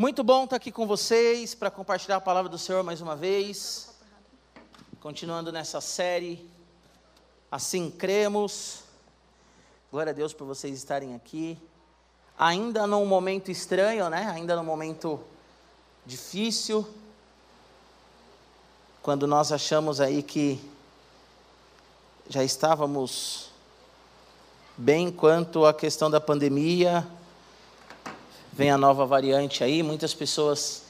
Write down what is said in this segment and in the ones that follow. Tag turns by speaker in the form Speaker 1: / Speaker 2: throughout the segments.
Speaker 1: Muito bom estar aqui com vocês para compartilhar a palavra do Senhor mais uma vez. Continuando nessa série, assim cremos. Glória a Deus por vocês estarem aqui. Ainda num momento estranho, né? Ainda num momento difícil. Quando nós achamos aí que já estávamos bem quanto à questão da pandemia, vem a nova variante aí, muitas pessoas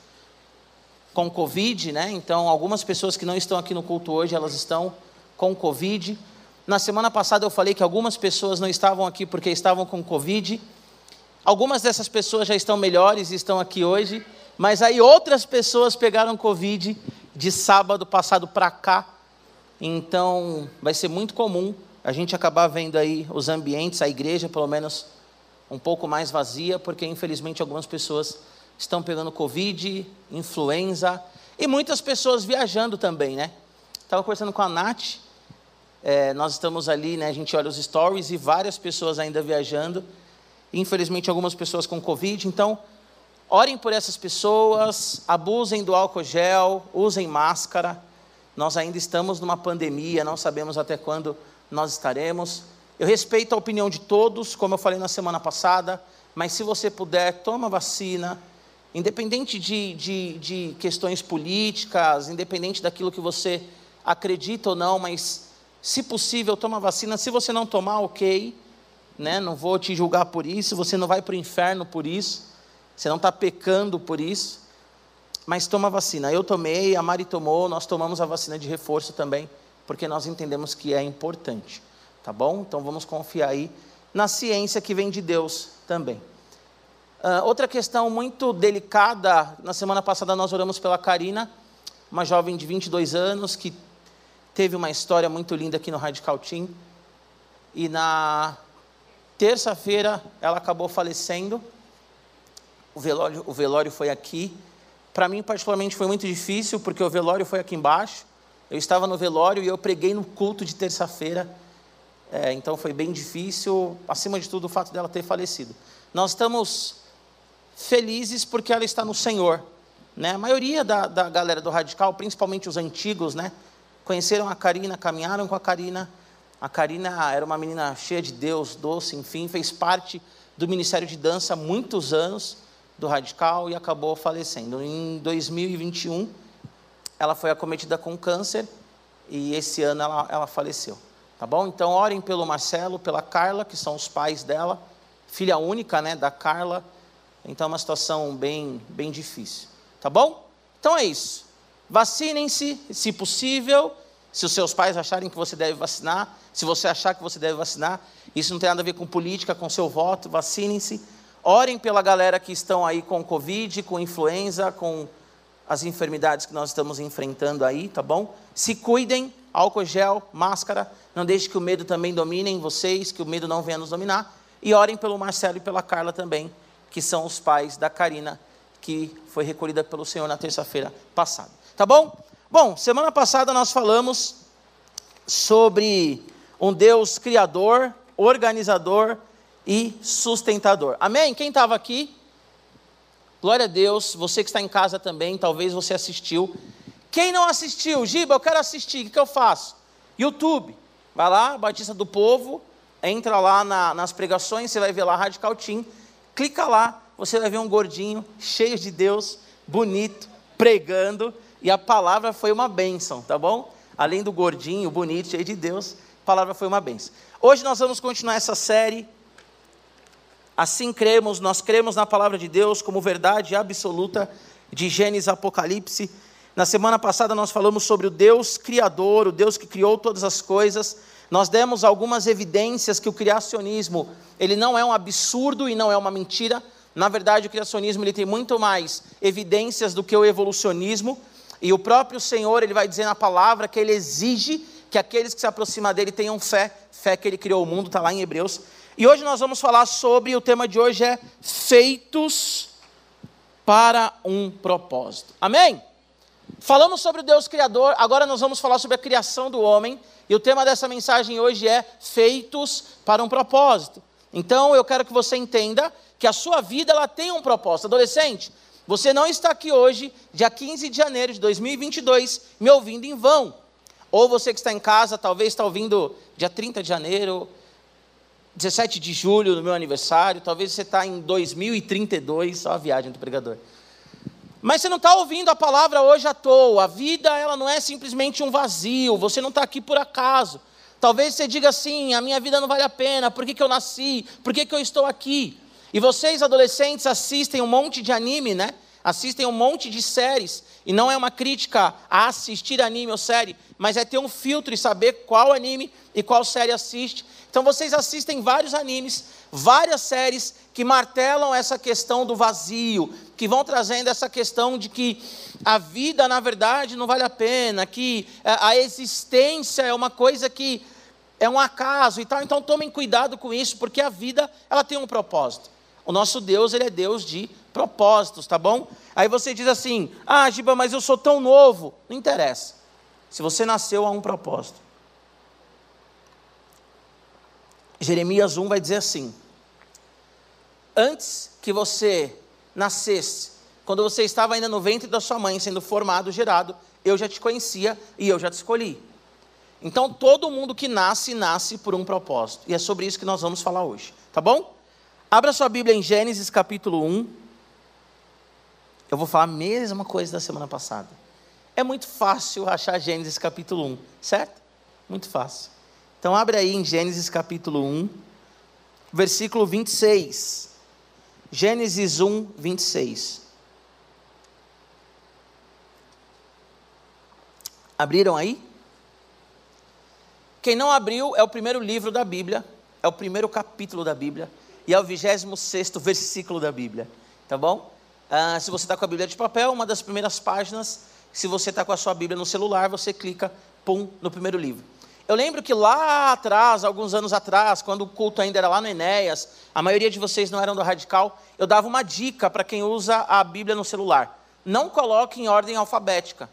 Speaker 1: com Covid, né? Então, algumas pessoas que não estão aqui no culto hoje, elas estão com Covid. Na semana passada eu falei que algumas pessoas não estavam aqui porque estavam com Covid. Algumas dessas pessoas já estão melhores e estão aqui hoje, mas aí outras pessoas pegaram Covid de sábado passado para cá. Então, vai ser muito comum a gente acabar vendo aí os ambientes, a igreja, pelo menos um pouco mais vazia, porque infelizmente algumas pessoas estão pegando Covid, influenza e muitas pessoas viajando também, né? Estava conversando com a Nath, é, nós estamos ali, né? A gente olha os stories e várias pessoas ainda viajando, infelizmente algumas pessoas com Covid, então orem por essas pessoas, abusem do álcool gel, usem máscara. Nós ainda estamos numa pandemia, não sabemos até quando nós estaremos. Eu respeito a opinião de todos, como eu falei na semana passada, mas se você puder, toma vacina, independente de, de, de questões políticas, independente daquilo que você acredita ou não, mas se possível, toma vacina. Se você não tomar, ok, né? não vou te julgar por isso, você não vai para o inferno por isso, você não está pecando por isso, mas toma vacina. Eu tomei, a Mari tomou, nós tomamos a vacina de reforço também, porque nós entendemos que é importante. Tá bom? Então vamos confiar aí na ciência que vem de Deus também. Uh, outra questão muito delicada, na semana passada nós oramos pela Karina, uma jovem de 22 anos que teve uma história muito linda aqui no Radical Team. E na terça-feira ela acabou falecendo. O velório, o velório foi aqui. Para mim, particularmente, foi muito difícil, porque o velório foi aqui embaixo. Eu estava no velório e eu preguei no culto de terça-feira é, então foi bem difícil, acima de tudo, o fato dela ter falecido. Nós estamos felizes porque ela está no Senhor. Né? A maioria da, da galera do Radical, principalmente os antigos, né? conheceram a Karina, caminharam com a Karina. A Karina era uma menina cheia de Deus, doce, enfim, fez parte do Ministério de Dança há muitos anos do Radical e acabou falecendo. Em 2021, ela foi acometida com câncer e esse ano ela, ela faleceu. Tá bom? Então orem pelo Marcelo, pela Carla, que são os pais dela, filha única, né, da Carla. Então é uma situação bem, bem difícil. Tá bom? Então é isso. Vacinem-se, se possível. Se os seus pais acharem que você deve vacinar, se você achar que você deve vacinar, isso não tem nada a ver com política, com seu voto, vacinem-se. Orem pela galera que estão aí com Covid, com influenza, com as enfermidades que nós estamos enfrentando aí, tá bom? Se cuidem, álcool gel, máscara, não deixe que o medo também domine em vocês, que o medo não venha nos dominar. E orem pelo Marcelo e pela Carla também, que são os pais da Karina, que foi recolhida pelo Senhor na terça-feira passada. Tá bom? Bom, semana passada nós falamos sobre um Deus criador, organizador e sustentador. Amém? Quem estava aqui? Glória a Deus. Você que está em casa também, talvez você assistiu. Quem não assistiu, Giba, eu quero assistir, o que eu faço? YouTube. Vai lá, Batista do Povo, entra lá na, nas pregações, você vai ver lá Radical Team, clica lá, você vai ver um gordinho, cheio de Deus, bonito, pregando, e a palavra foi uma bênção, tá bom? Além do gordinho, bonito, cheio de Deus, a palavra foi uma bênção. Hoje nós vamos continuar essa série. Assim cremos, nós cremos na palavra de Deus como verdade absoluta de Gênesis Apocalipse. Na semana passada nós falamos sobre o Deus criador, o Deus que criou todas as coisas. Nós demos algumas evidências que o criacionismo, ele não é um absurdo e não é uma mentira. Na verdade, o criacionismo ele tem muito mais evidências do que o evolucionismo. E o próprio Senhor, ele vai dizer na palavra que ele exige que aqueles que se aproximam dele tenham fé, fé que ele criou o mundo, está lá em Hebreus. E hoje nós vamos falar sobre, o tema de hoje é feitos para um propósito. Amém? Falamos sobre Deus Criador, agora nós vamos falar sobre a criação do homem, e o tema dessa mensagem hoje é Feitos para um propósito. Então eu quero que você entenda que a sua vida ela tem um propósito. Adolescente, Você não está aqui hoje, dia 15 de janeiro de 2022, me ouvindo em vão. Ou você que está em casa, talvez está ouvindo dia 30 de janeiro, 17 de julho, no meu aniversário, talvez você está em 2032, só a viagem do pregador. Mas você não está ouvindo a palavra hoje à toa. A vida, ela não é simplesmente um vazio. Você não está aqui por acaso. Talvez você diga assim: a minha vida não vale a pena. Por que, que eu nasci? Por que, que eu estou aqui? E vocês, adolescentes, assistem um monte de anime, né? Assistem um monte de séries. E não é uma crítica a assistir anime ou série, mas é ter um filtro e saber qual anime e qual série assiste. Então vocês assistem vários animes, várias séries que martelam essa questão do vazio, que vão trazendo essa questão de que a vida, na verdade, não vale a pena, que eh, a existência é uma coisa que é um acaso e tal. Então tomem cuidado com isso, porque a vida, ela tem um propósito. O nosso Deus, ele é Deus de propósitos, tá bom? Aí você diz assim: "Ah, Giba, mas eu sou tão novo". Não interessa. Se você nasceu a um propósito. Jeremias 1 vai dizer assim: Antes que você nascesse, quando você estava ainda no ventre da sua mãe, sendo formado, gerado, eu já te conhecia e eu já te escolhi. Então, todo mundo que nasce, nasce por um propósito. E é sobre isso que nós vamos falar hoje, tá bom? Abra sua Bíblia em Gênesis capítulo 1. Eu vou falar a mesma coisa da semana passada. É muito fácil achar Gênesis capítulo 1, certo? Muito fácil. Então, abre aí em Gênesis capítulo 1, versículo 26. Gênesis 1, 26. Abriram aí? Quem não abriu é o primeiro livro da Bíblia, é o primeiro capítulo da Bíblia e é o 26 versículo da Bíblia, tá bom? Ah, se você está com a Bíblia de papel, uma das primeiras páginas. Se você está com a sua Bíblia no celular, você clica, pum, no primeiro livro. Eu lembro que lá atrás, alguns anos atrás, quando o culto ainda era lá no Enéas, a maioria de vocês não eram do Radical, eu dava uma dica para quem usa a Bíblia no celular. Não coloque em ordem alfabética,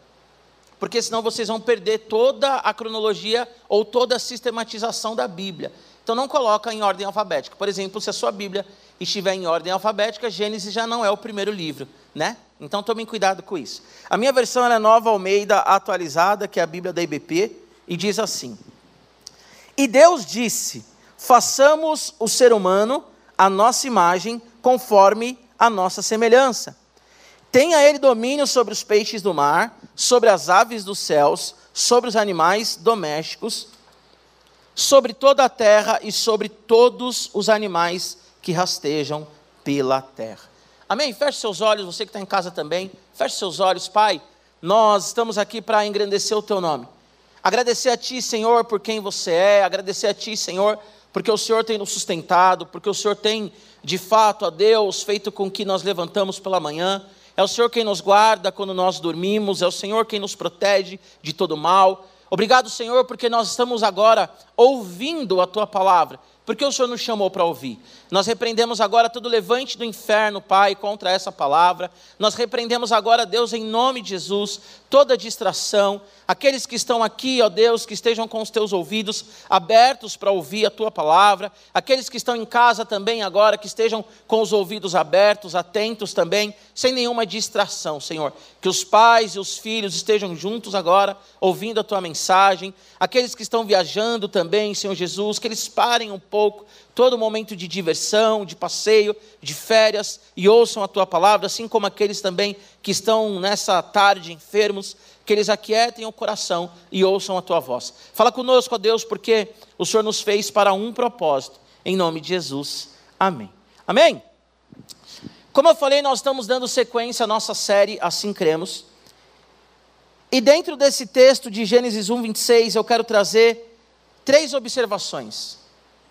Speaker 1: porque senão vocês vão perder toda a cronologia ou toda a sistematização da Bíblia. Então não coloca em ordem alfabética. Por exemplo, se a sua Bíblia estiver em ordem alfabética, Gênesis já não é o primeiro livro, né? Então tomem cuidado com isso. A minha versão é nova Almeida atualizada, que é a Bíblia da IBP e diz assim: E Deus disse: façamos o ser humano a nossa imagem, conforme a nossa semelhança. Tenha ele domínio sobre os peixes do mar, sobre as aves dos céus, sobre os animais domésticos, sobre toda a terra e sobre todos os animais que rastejam pela terra. Amém? Feche seus olhos, você que está em casa também, feche seus olhos, Pai. Nós estamos aqui para engrandecer o Teu nome. Agradecer a Ti, Senhor, por quem você é, agradecer a Ti, Senhor, porque o Senhor tem nos sustentado, porque o Senhor tem, de fato, a Deus, feito com que nós levantamos pela manhã. É o Senhor quem nos guarda quando nós dormimos, é o Senhor quem nos protege de todo mal. Obrigado, Senhor, porque nós estamos agora ouvindo a Tua palavra porque o Senhor nos chamou para ouvir. Nós repreendemos agora todo levante do inferno, Pai, contra essa palavra. Nós repreendemos agora, Deus, em nome de Jesus, toda distração. Aqueles que estão aqui, ó Deus, que estejam com os teus ouvidos abertos para ouvir a tua palavra. Aqueles que estão em casa também agora, que estejam com os ouvidos abertos, atentos também, sem nenhuma distração, Senhor. Que os pais e os filhos estejam juntos agora, ouvindo a tua mensagem. Aqueles que estão viajando também, Senhor Jesus, que eles parem um pouco pouco, todo momento de diversão, de passeio, de férias, e ouçam a tua palavra, assim como aqueles também que estão nessa tarde enfermos, que eles aquietem o coração e ouçam a tua voz. Fala conosco, ó Deus, porque o Senhor nos fez para um propósito, em nome de Jesus. Amém. Amém? Como eu falei, nós estamos dando sequência à nossa série Assim Cremos. E dentro desse texto de Gênesis 1, 26, eu quero trazer três observações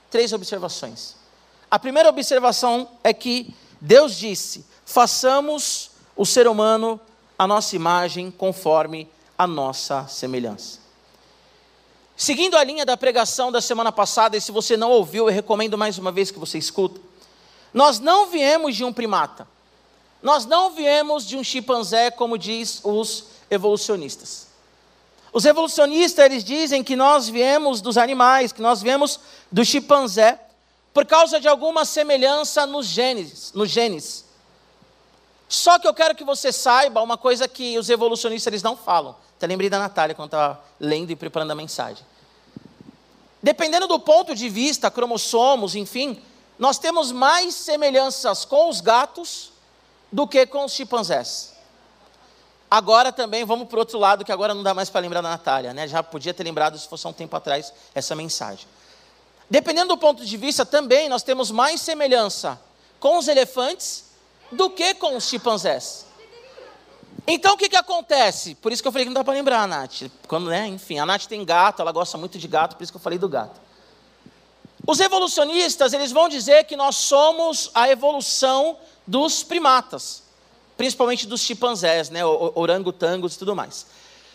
Speaker 1: três observações. A primeira observação é que Deus disse: façamos o ser humano a nossa imagem conforme a nossa semelhança. Seguindo a linha da pregação da semana passada, e se você não ouviu, eu recomendo mais uma vez que você escuta. Nós não viemos de um primata. Nós não viemos de um chimpanzé, como diz os evolucionistas. Os evolucionistas eles dizem que nós viemos dos animais, que nós viemos do chimpanzé, por causa de alguma semelhança nos genes, nos genes. Só que eu quero que você saiba uma coisa que os evolucionistas eles não falam. Até lembrei da Natália quando estava lendo e preparando a mensagem. Dependendo do ponto de vista, cromossomos, enfim, nós temos mais semelhanças com os gatos do que com os chimpanzés. Agora também, vamos para o outro lado, que agora não dá mais para lembrar da Natália, né? Já podia ter lembrado se fosse há um tempo atrás essa mensagem. Dependendo do ponto de vista, também nós temos mais semelhança com os elefantes do que com os chimpanzés. Então o que, que acontece? Por isso que eu falei que não dá para lembrar a Nath. Quando, né, enfim, a Nath tem gato, ela gosta muito de gato, por isso que eu falei do gato. Os evolucionistas, eles vão dizer que nós somos a evolução dos primatas, principalmente dos chimpanzés, né, orangotangos e tudo mais.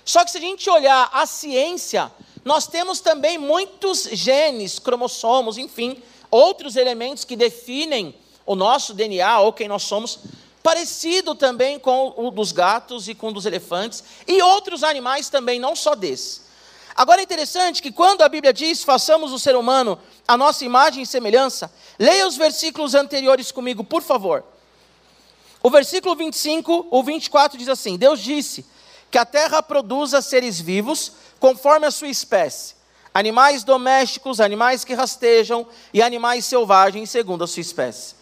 Speaker 1: Só que se a gente olhar a ciência, nós temos também muitos genes, cromossomos, enfim, outros elementos que definem o nosso DNA ou quem nós somos, parecido também com o dos gatos e com o dos elefantes e outros animais também, não só desses. Agora é interessante que quando a Bíblia diz façamos o ser humano a nossa imagem e semelhança, leia os versículos anteriores comigo, por favor. O versículo 25, o 24 diz assim: Deus disse que a terra produza seres vivos conforme a sua espécie, animais domésticos, animais que rastejam e animais selvagens segundo a sua espécie.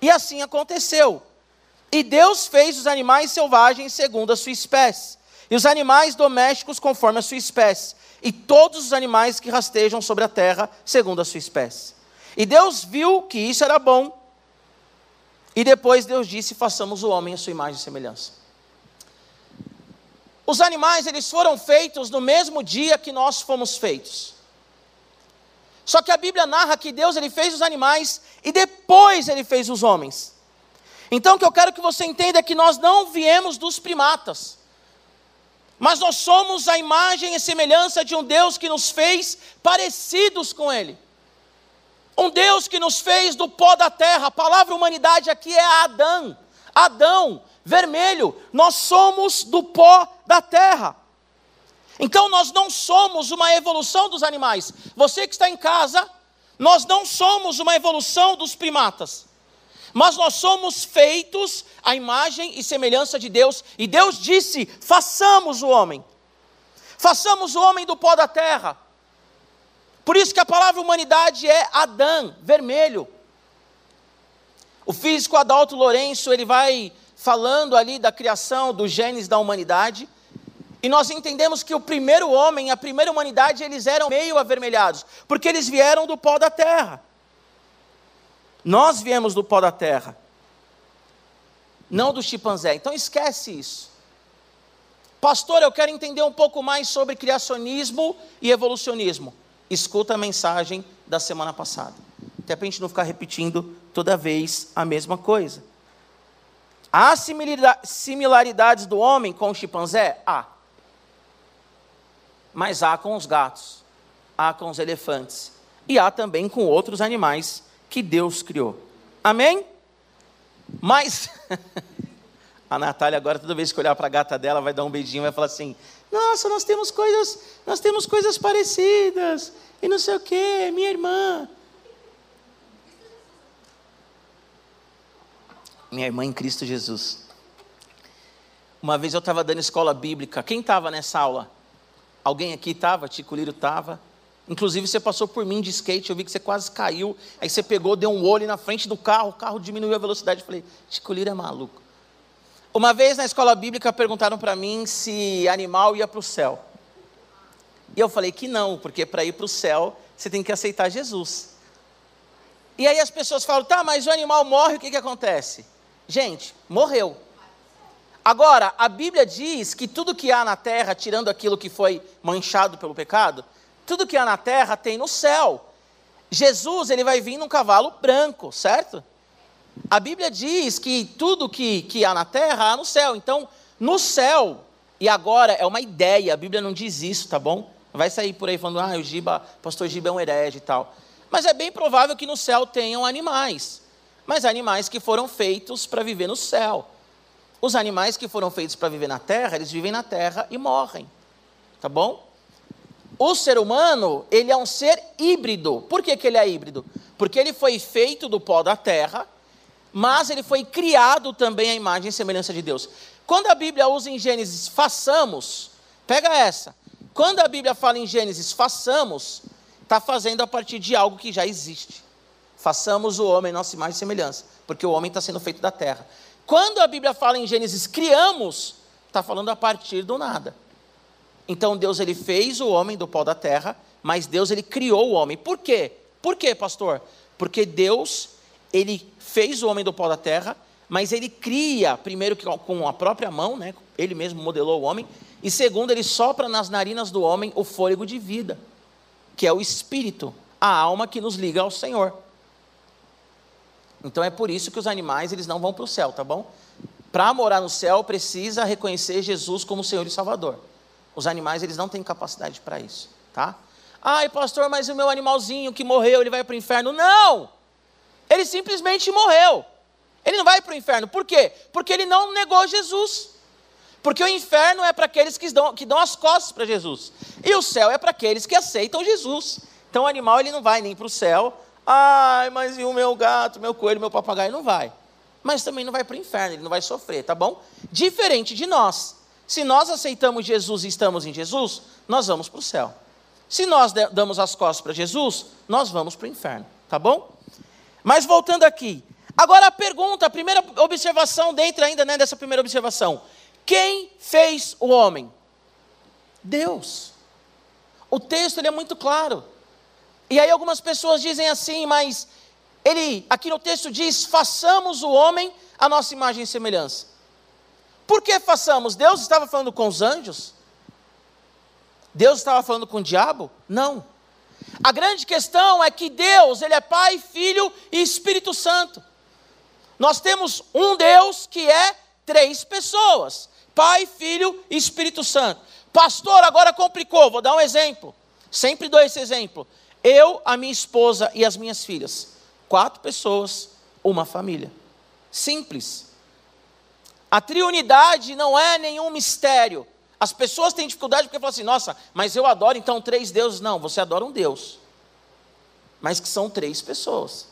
Speaker 1: E assim aconteceu. E Deus fez os animais selvagens segundo a sua espécie, e os animais domésticos conforme a sua espécie, e todos os animais que rastejam sobre a terra segundo a sua espécie. E Deus viu que isso era bom, e depois Deus disse: façamos o homem a sua imagem e semelhança. Os animais, eles foram feitos no mesmo dia que nós fomos feitos. Só que a Bíblia narra que Deus ele fez os animais e depois ele fez os homens. Então o que eu quero que você entenda é que nós não viemos dos primatas. Mas nós somos a imagem e semelhança de um Deus que nos fez parecidos com ele. Um Deus que nos fez do pó da terra. A palavra humanidade aqui é Adão. Adão, vermelho. Nós somos do pó da terra. Então nós não somos uma evolução dos animais. Você que está em casa, nós não somos uma evolução dos primatas. Mas nós somos feitos à imagem e semelhança de Deus, e Deus disse: façamos o homem. Façamos o homem do pó da terra. Por isso que a palavra humanidade é Adão, vermelho. O físico Adalto Lourenço, ele vai falando ali da criação dos genes da humanidade, e nós entendemos que o primeiro homem, a primeira humanidade, eles eram meio avermelhados, porque eles vieram do pó da terra. Nós viemos do pó da terra, não do chimpanzé. Então esquece isso. Pastor, eu quero entender um pouco mais sobre criacionismo e evolucionismo. Escuta a mensagem da semana passada. Até para a gente não ficar repetindo toda vez a mesma coisa. Há similaridades do homem com o chimpanzé? Há. Mas há com os gatos, há com os elefantes e há também com outros animais que Deus criou. Amém? Mas a Natália agora toda vez que olhar para a gata dela vai dar um beijinho, vai falar assim: "Nossa, nós temos coisas, nós temos coisas parecidas e não sei o quê, minha irmã". Minha irmã em Cristo Jesus. Uma vez eu estava dando escola bíblica. Quem estava nessa aula? Alguém aqui estava? Tico Liro estava. Inclusive você passou por mim de skate, eu vi que você quase caiu. Aí você pegou, deu um olho na frente do carro, o carro diminuiu a velocidade. Eu falei, Tico Liro é maluco. Uma vez na escola bíblica perguntaram para mim se animal ia para o céu. E eu falei que não, porque para ir para o céu você tem que aceitar Jesus. E aí as pessoas falam, tá, mas o animal morre, o que, que acontece? Gente, morreu. Agora, a Bíblia diz que tudo que há na terra, tirando aquilo que foi manchado pelo pecado, tudo que há na terra tem no céu. Jesus, ele vai vir num cavalo branco, certo? A Bíblia diz que tudo que, que há na terra há no céu. Então, no céu, e agora é uma ideia, a Bíblia não diz isso, tá bom? Vai sair por aí falando, ah, o Giba, pastor Giba é um herege e tal. Mas é bem provável que no céu tenham animais. Mas animais que foram feitos para viver no céu. Os animais que foram feitos para viver na terra, eles vivem na terra e morrem. Tá bom? O ser humano, ele é um ser híbrido. Por que, que ele é híbrido? Porque ele foi feito do pó da terra, mas ele foi criado também à imagem e semelhança de Deus. Quando a Bíblia usa em Gênesis façamos, pega essa. Quando a Bíblia fala em Gênesis façamos, está fazendo a partir de algo que já existe. Façamos o homem nossa imagem e semelhança, porque o homem está sendo feito da terra. Quando a Bíblia fala em Gênesis criamos, está falando a partir do nada. Então Deus ele fez o homem do pó da terra, mas Deus ele criou o homem. Por quê? Por quê, pastor? Porque Deus ele fez o homem do pó da terra, mas ele cria primeiro com a própria mão, né? Ele mesmo modelou o homem, e segundo ele sopra nas narinas do homem o fôlego de vida, que é o espírito, a alma que nos liga ao Senhor. Então é por isso que os animais eles não vão para o céu, tá bom? Para morar no céu precisa reconhecer Jesus como Senhor e Salvador. Os animais eles não têm capacidade para isso, tá? Ai, pastor, mas o meu animalzinho que morreu, ele vai para o inferno? Não! Ele simplesmente morreu. Ele não vai para o inferno. Por quê? Porque ele não negou Jesus. Porque o inferno é para aqueles que dão, que dão as costas para Jesus. E o céu é para aqueles que aceitam Jesus. Então o animal ele não vai nem para o céu. Ai, mas e o meu gato, meu coelho, meu papagaio? Não vai. Mas também não vai para o inferno, ele não vai sofrer, tá bom? Diferente de nós. Se nós aceitamos Jesus e estamos em Jesus, nós vamos para o céu. Se nós damos as costas para Jesus, nós vamos para o inferno, tá bom? Mas voltando aqui, agora a pergunta, a primeira observação dentro ainda né, dessa primeira observação: quem fez o homem? Deus. O texto ele é muito claro. E aí algumas pessoas dizem assim, mas ele aqui no texto diz: façamos o homem a nossa imagem e semelhança. Por que façamos? Deus estava falando com os anjos? Deus estava falando com o diabo? Não. A grande questão é que Deus, Ele é Pai, Filho e Espírito Santo. Nós temos um Deus que é três pessoas: Pai, Filho e Espírito Santo. Pastor, agora complicou, vou dar um exemplo. Sempre dou esse exemplo. Eu, a minha esposa e as minhas filhas. Quatro pessoas, uma família. Simples. A triunidade não é nenhum mistério. As pessoas têm dificuldade porque falam assim: nossa, mas eu adoro então três deuses. Não, você adora um Deus, mas que são três pessoas: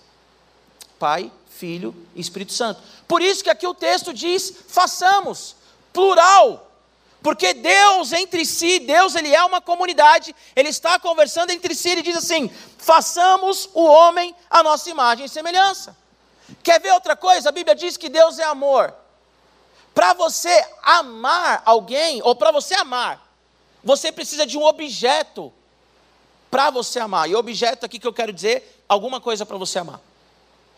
Speaker 1: Pai, Filho e Espírito Santo. Por isso que aqui o texto diz: façamos, plural. Porque Deus entre si, Deus ele é uma comunidade, ele está conversando entre si, ele diz assim: façamos o homem a nossa imagem e semelhança. Quer ver outra coisa? A Bíblia diz que Deus é amor. Para você amar alguém, ou para você amar, você precisa de um objeto para você amar. E objeto aqui que eu quero dizer, alguma coisa para você amar.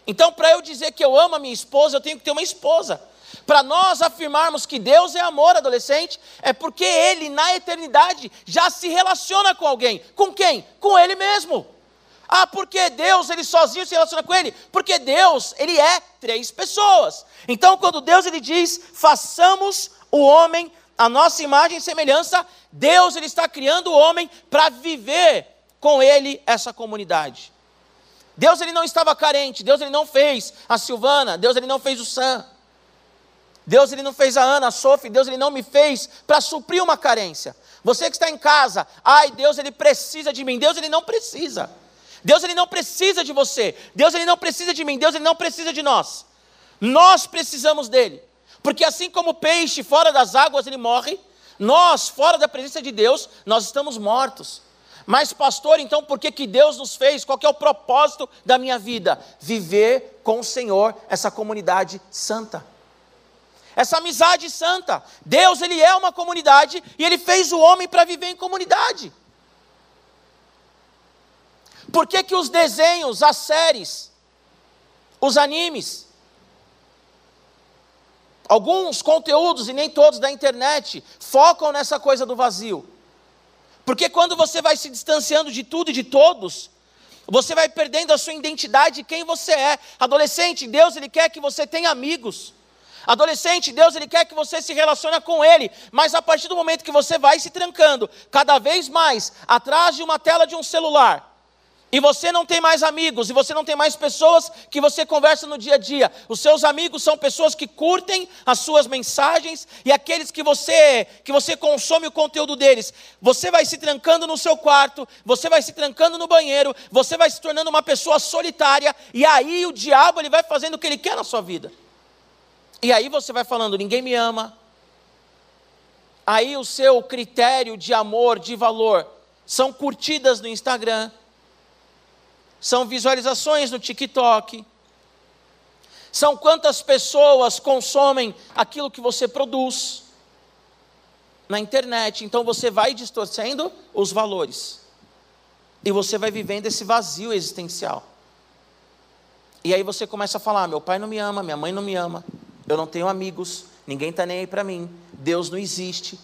Speaker 1: Então, para eu dizer que eu amo a minha esposa, eu tenho que ter uma esposa. Para nós afirmarmos que Deus é amor, adolescente, é porque Ele, na eternidade, já se relaciona com alguém. Com quem? Com Ele mesmo. Ah, porque Deus, ele sozinho se relaciona com ele? Porque Deus, ele é três pessoas. Então, quando Deus ele diz, façamos o homem a nossa imagem e semelhança, Deus ele está criando o homem para viver com ele essa comunidade. Deus ele não estava carente, Deus ele não fez a Silvana, Deus ele não fez o Sam. Deus ele não fez a Ana, a Sophie, Deus ele não me fez para suprir uma carência. Você que está em casa, ai, Deus ele precisa de mim. Deus ele não precisa. Deus ele não precisa de você. Deus ele não precisa de mim. Deus ele não precisa de nós. Nós precisamos dele. Porque assim como o peixe fora das águas ele morre, nós fora da presença de Deus, nós estamos mortos. Mas pastor, então por que que Deus nos fez? Qual é o propósito da minha vida? Viver com o Senhor essa comunidade santa. Essa amizade santa. Deus, ele é uma comunidade e ele fez o homem para viver em comunidade. Por que, que os desenhos, as séries, os animes, alguns conteúdos, e nem todos da internet, focam nessa coisa do vazio? Porque quando você vai se distanciando de tudo e de todos, você vai perdendo a sua identidade, quem você é. Adolescente, Deus ele quer que você tenha amigos. Adolescente, Deus ele quer que você se relacione com ele, mas a partir do momento que você vai se trancando cada vez mais atrás de uma tela de um celular, e você não tem mais amigos, e você não tem mais pessoas que você conversa no dia a dia. Os seus amigos são pessoas que curtem as suas mensagens e aqueles que você que você consome o conteúdo deles. Você vai se trancando no seu quarto, você vai se trancando no banheiro, você vai se tornando uma pessoa solitária e aí o diabo ele vai fazendo o que ele quer na sua vida. E aí você vai falando, ninguém me ama. Aí o seu critério de amor, de valor, são curtidas no Instagram são visualizações no TikTok, são quantas pessoas consomem aquilo que você produz na internet. Então você vai distorcendo os valores e você vai vivendo esse vazio existencial. E aí você começa a falar: meu pai não me ama, minha mãe não me ama, eu não tenho amigos, ninguém está nem aí para mim, Deus não existe,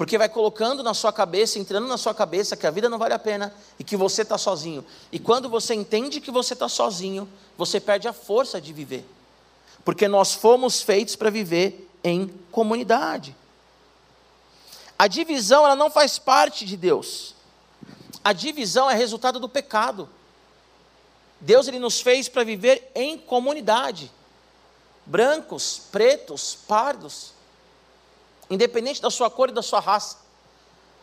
Speaker 1: porque vai colocando na sua cabeça, entrando na sua cabeça que a vida não vale a pena e que você está sozinho. E quando você entende que você está sozinho, você perde a força de viver. Porque nós fomos feitos para viver em comunidade. A divisão ela não faz parte de Deus. A divisão é resultado do pecado. Deus ele nos fez para viver em comunidade. Brancos, pretos, pardos independente da sua cor e da sua raça.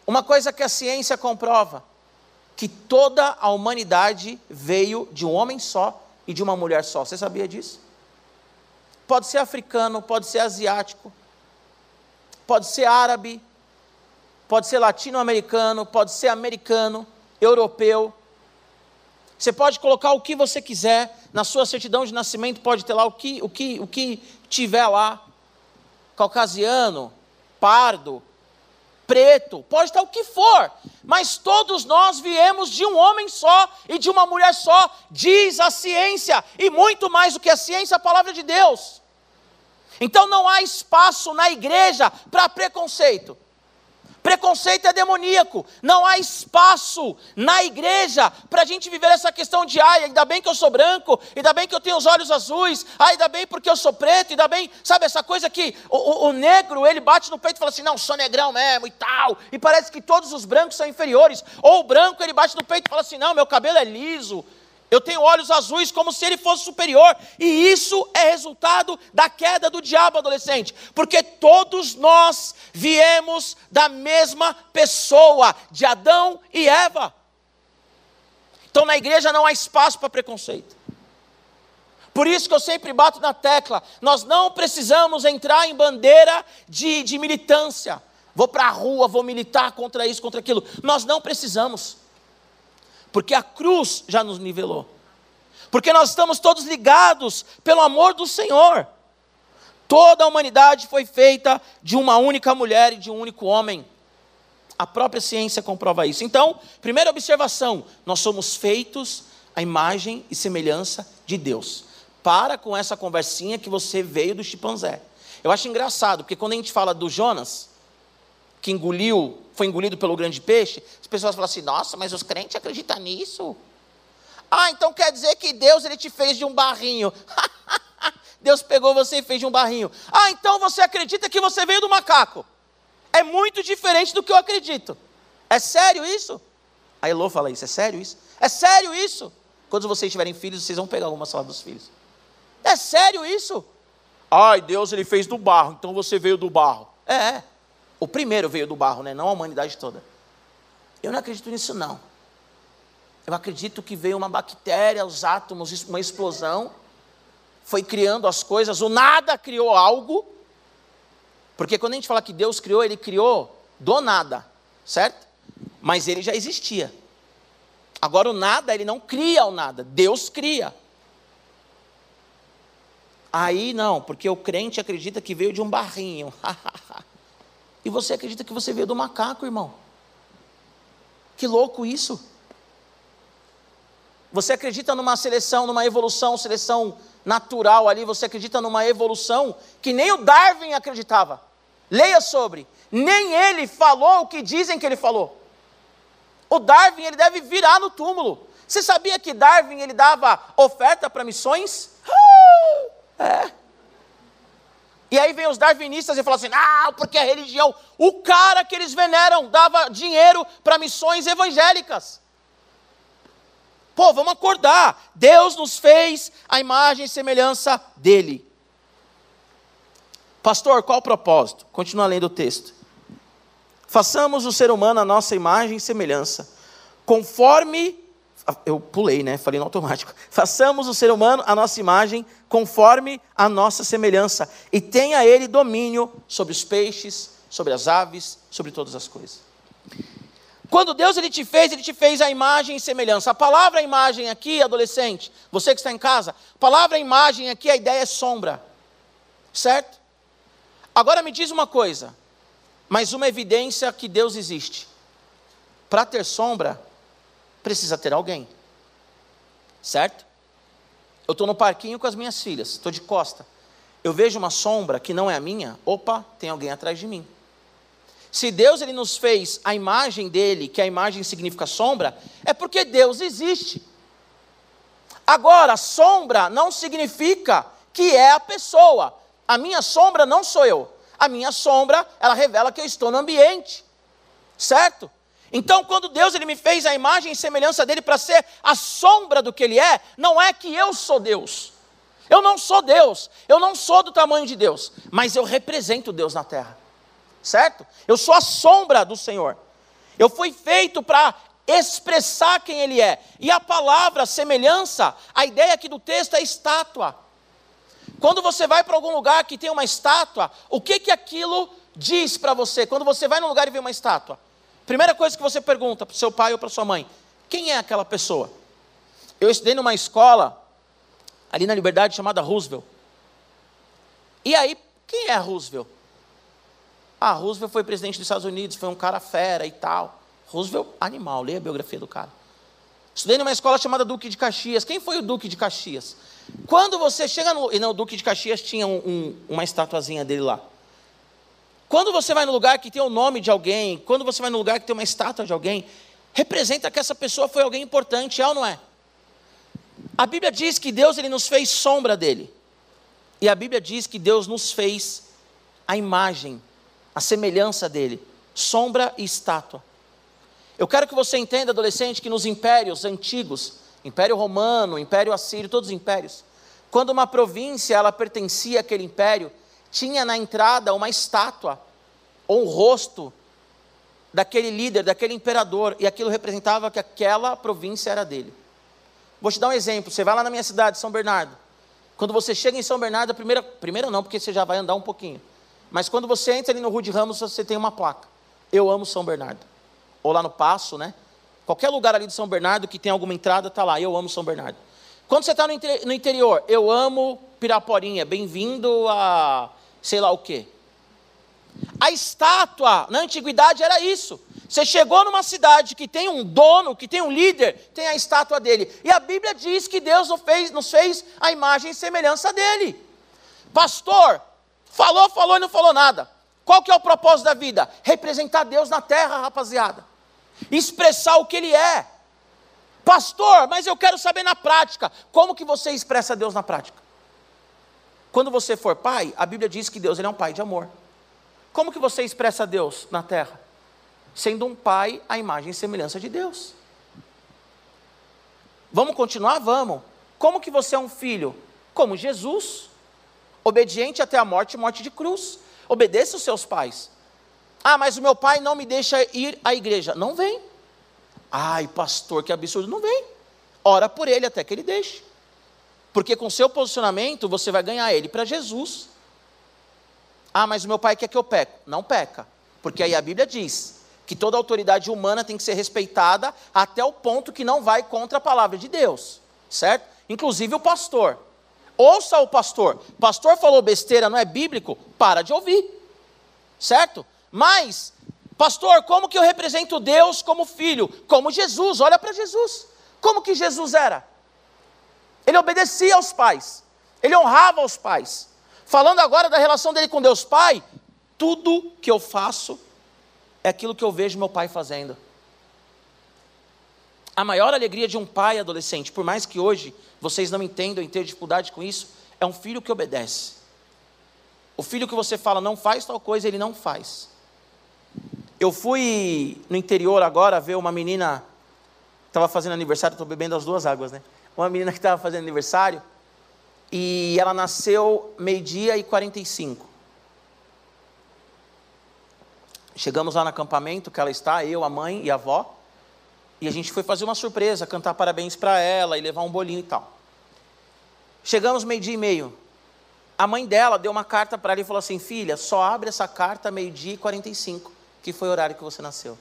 Speaker 1: Uma coisa que a ciência comprova: que toda a humanidade veio de um homem só e de uma mulher só. Você sabia disso? Pode ser africano, pode ser asiático, pode ser árabe, pode ser latino-americano, pode ser americano, europeu. Você pode colocar o que você quiser, na sua certidão de nascimento pode ter lá o que, o que, o que tiver lá. Caucasiano, pardo, preto, pode estar o que for, mas todos nós viemos de um homem só e de uma mulher só, diz a ciência, e muito mais do que a ciência, a palavra de Deus. Então não há espaço na igreja para preconceito. Preconceito é demoníaco. Não há espaço na igreja para a gente viver essa questão de, ai, ainda bem que eu sou branco, ainda bem que eu tenho os olhos azuis, ai, ainda bem porque eu sou preto, ainda bem, sabe, essa coisa que o, o, o negro, ele bate no peito e fala assim, não, sou negrão mesmo e tal, e parece que todos os brancos são inferiores. Ou o branco, ele bate no peito e fala assim, não, meu cabelo é liso, eu tenho olhos azuis como se ele fosse superior. E isso é resultado da queda do diabo adolescente. Porque todos nós viemos da mesma pessoa, de Adão e Eva. Então na igreja não há espaço para preconceito. Por isso que eu sempre bato na tecla: nós não precisamos entrar em bandeira de, de militância. Vou para a rua, vou militar contra isso, contra aquilo. Nós não precisamos porque a cruz já nos nivelou. Porque nós estamos todos ligados pelo amor do Senhor. Toda a humanidade foi feita de uma única mulher e de um único homem. A própria ciência comprova isso. Então, primeira observação: nós somos feitos à imagem e semelhança de Deus. Para com essa conversinha que você veio do chimpanzé. Eu acho engraçado, porque quando a gente fala do Jonas, que engoliu, foi engolido pelo grande peixe, as pessoas falam assim: nossa, mas os crentes acreditam nisso? Ah, então quer dizer que Deus ele te fez de um barrinho. Deus pegou você e fez de um barrinho. Ah, então você acredita que você veio do macaco. É muito diferente do que eu acredito. É sério isso? A Elô fala isso, é sério isso? É sério isso? Quando vocês tiverem filhos, vocês vão pegar alguma sala dos filhos. É sério isso? Ai, Deus ele fez do barro, então você veio do barro. É, é. O primeiro veio do barro, né? não a humanidade toda. Eu não acredito nisso, não. Eu acredito que veio uma bactéria, os átomos, uma explosão, foi criando as coisas, o nada criou algo. Porque quando a gente fala que Deus criou, ele criou do nada, certo? Mas ele já existia. Agora o nada, ele não cria o nada, Deus cria. Aí não, porque o crente acredita que veio de um barrinho. E você acredita que você veio do macaco, irmão? Que louco isso! Você acredita numa seleção, numa evolução, seleção natural ali, você acredita numa evolução que nem o Darwin acreditava. Leia sobre. Nem ele falou o que dizem que ele falou. O Darwin, ele deve virar no túmulo. Você sabia que Darwin, ele dava oferta para missões? É. E aí vem os darwinistas e falam assim: ah, porque a religião. O cara que eles veneram dava dinheiro para missões evangélicas. Pô, vamos acordar. Deus nos fez a imagem e semelhança dele. Pastor, qual o propósito? Continua lendo o texto. Façamos o ser humano a nossa imagem e semelhança, conforme. Eu pulei, né? Falei no automático. Façamos o ser humano a nossa imagem, conforme a nossa semelhança, e tenha ele domínio sobre os peixes, sobre as aves, sobre todas as coisas. Quando Deus ele te fez, ele te fez a imagem e semelhança. A palavra imagem aqui, adolescente, você que está em casa, a palavra imagem aqui, a ideia é sombra. Certo? Agora me diz uma coisa, mas uma evidência que Deus existe. Para ter sombra, precisa ter alguém. Certo? Eu estou no parquinho com as minhas filhas, estou de costa. Eu vejo uma sombra que não é a minha, opa, tem alguém atrás de mim. Se Deus ele nos fez a imagem dele, que a imagem significa sombra, é porque Deus existe. Agora, sombra não significa que é a pessoa. A minha sombra não sou eu. A minha sombra, ela revela que eu estou no ambiente. Certo? Então, quando Deus ele me fez a imagem e semelhança dele para ser a sombra do que ele é, não é que eu sou Deus. Eu não sou Deus, eu não sou do tamanho de Deus, mas eu represento Deus na terra certo? Eu sou a sombra do Senhor. Eu fui feito para expressar quem Ele é. E a palavra semelhança, a ideia aqui do texto é estátua. Quando você vai para algum lugar que tem uma estátua, o que que aquilo diz para você? Quando você vai num lugar e vê uma estátua, primeira coisa que você pergunta para o seu pai ou para sua mãe: quem é aquela pessoa? Eu estudei numa escola ali na Liberdade chamada Roosevelt. E aí, quem é Roosevelt? Ah, Roosevelt foi presidente dos Estados Unidos, foi um cara fera e tal. Roosevelt, animal, leia a biografia do cara. Estudei numa escola chamada Duque de Caxias. Quem foi o Duque de Caxias? Quando você chega no. E não, o Duque de Caxias tinha um, um, uma estatuazinha dele lá. Quando você vai no lugar que tem o nome de alguém, quando você vai no lugar que tem uma estátua de alguém, representa que essa pessoa foi alguém importante, é ou não é? A Bíblia diz que Deus ele nos fez sombra dele. E a Bíblia diz que Deus nos fez a imagem a semelhança dele, sombra e estátua. Eu quero que você entenda, adolescente, que nos impérios antigos, Império Romano, Império Assírio, todos os impérios, quando uma província ela pertencia àquele império, tinha na entrada uma estátua ou um rosto daquele líder, daquele imperador, e aquilo representava que aquela província era dele. Vou te dar um exemplo. Você vai lá na minha cidade, São Bernardo. Quando você chega em São Bernardo, a primeira, primeira não, porque você já vai andar um pouquinho. Mas quando você entra ali no Rude Ramos, você tem uma placa. Eu amo São Bernardo. Ou lá no Passo, né? Qualquer lugar ali de São Bernardo que tem alguma entrada, está lá. Eu amo São Bernardo. Quando você está no interior, eu amo Piraporinha. Bem-vindo a sei lá o quê. A estátua na antiguidade era isso. Você chegou numa cidade que tem um dono, que tem um líder, tem a estátua dele. E a Bíblia diz que Deus nos fez, nos fez a imagem e semelhança dele. Pastor, Falou, falou e não falou nada. Qual que é o propósito da vida? Representar Deus na terra, rapaziada. Expressar o que Ele é. Pastor, mas eu quero saber na prática. Como que você expressa Deus na prática? Quando você for pai, a Bíblia diz que Deus ele é um pai de amor. Como que você expressa Deus na terra? Sendo um pai à imagem e semelhança de Deus. Vamos continuar? Vamos. Como que você é um filho? Como Jesus obediente até a morte morte de cruz. Obedeça os seus pais. Ah, mas o meu pai não me deixa ir à igreja. Não vem. Ai, pastor, que absurdo. Não vem. Ora por ele até que ele deixe. Porque com seu posicionamento você vai ganhar ele para Jesus. Ah, mas o meu pai quer que eu peco. Não peca. Porque aí a Bíblia diz que toda autoridade humana tem que ser respeitada até o ponto que não vai contra a palavra de Deus. Certo? Inclusive o pastor. Ouça o pastor. Pastor falou besteira, não é bíblico? Para de ouvir. Certo? Mas, pastor, como que eu represento Deus como filho? Como Jesus, olha para Jesus. Como que Jesus era? Ele obedecia aos pais. Ele honrava os pais. Falando agora da relação dele com Deus Pai, tudo que eu faço é aquilo que eu vejo meu pai fazendo. A maior alegria de um pai adolescente, por mais que hoje vocês não entendam e tenham dificuldade com isso, é um filho que obedece. O filho que você fala não faz tal coisa, ele não faz. Eu fui no interior agora ver uma menina estava fazendo aniversário, estou bebendo as duas águas, né? Uma menina que estava fazendo aniversário, e ela nasceu meio-dia e 45. Chegamos lá no acampamento que ela está, eu, a mãe e a avó, e a gente foi fazer uma surpresa, cantar parabéns para ela e levar um bolinho e tal. Chegamos meio-dia e meio. A mãe dela deu uma carta para ela e falou assim: Filha, só abre essa carta meio-dia e 45, que foi o horário que você nasceu.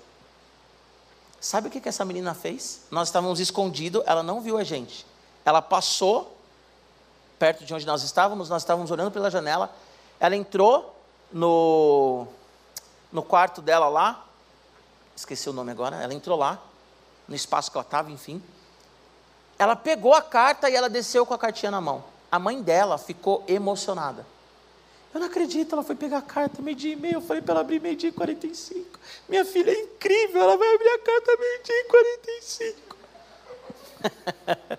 Speaker 1: Sabe o que, que essa menina fez? Nós estávamos escondidos, ela não viu a gente. Ela passou perto de onde nós estávamos, nós estávamos olhando pela janela. Ela entrou no, no quarto dela lá, esqueci o nome agora, ela entrou lá, no espaço que ela estava, enfim. Ela pegou a carta e ela desceu com a cartinha na mão. A mãe dela ficou emocionada. Eu não acredito, ela foi pegar a carta meio-dia e meio. Eu falei para ela abrir meio-dia e 45. Minha filha é incrível, ela vai abrir a carta meio-dia e 45.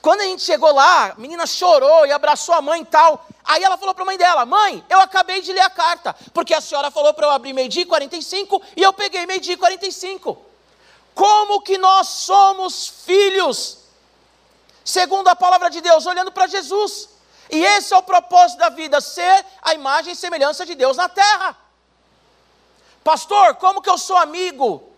Speaker 1: Quando a gente chegou lá, a menina chorou e abraçou a mãe e tal. Aí ela falou para a mãe dela: Mãe, eu acabei de ler a carta, porque a senhora falou para eu abrir meio-dia e 45 e eu peguei meio-dia e 45. Como que nós somos filhos? Segundo a palavra de Deus, olhando para Jesus. E esse é o propósito da vida: ser a imagem e semelhança de Deus na terra. Pastor, como que eu sou amigo?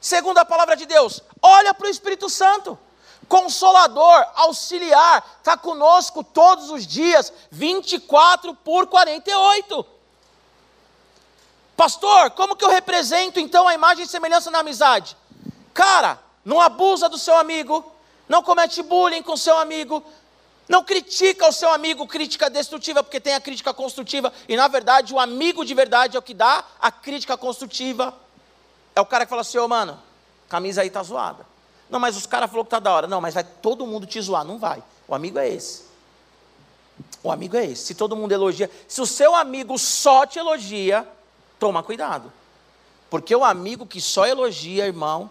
Speaker 1: Segundo a palavra de Deus, olha para o Espírito Santo. Consolador, auxiliar, está conosco todos os dias, 24 por 48. Pastor, como que eu represento então a imagem e semelhança na amizade? Cara, não abusa do seu amigo, não comete bullying com seu amigo, não critica o seu amigo, crítica destrutiva, porque tem a crítica construtiva, e na verdade o amigo de verdade é o que dá a crítica construtiva. É o cara que fala assim, ô oh, mano, camisa aí tá zoada. Não, mas os caras falaram que tá da hora. Não, mas vai todo mundo te zoar. Não vai. O amigo é esse. O amigo é esse. Se todo mundo elogia, se o seu amigo só te elogia, toma cuidado. Porque o amigo que só elogia, irmão,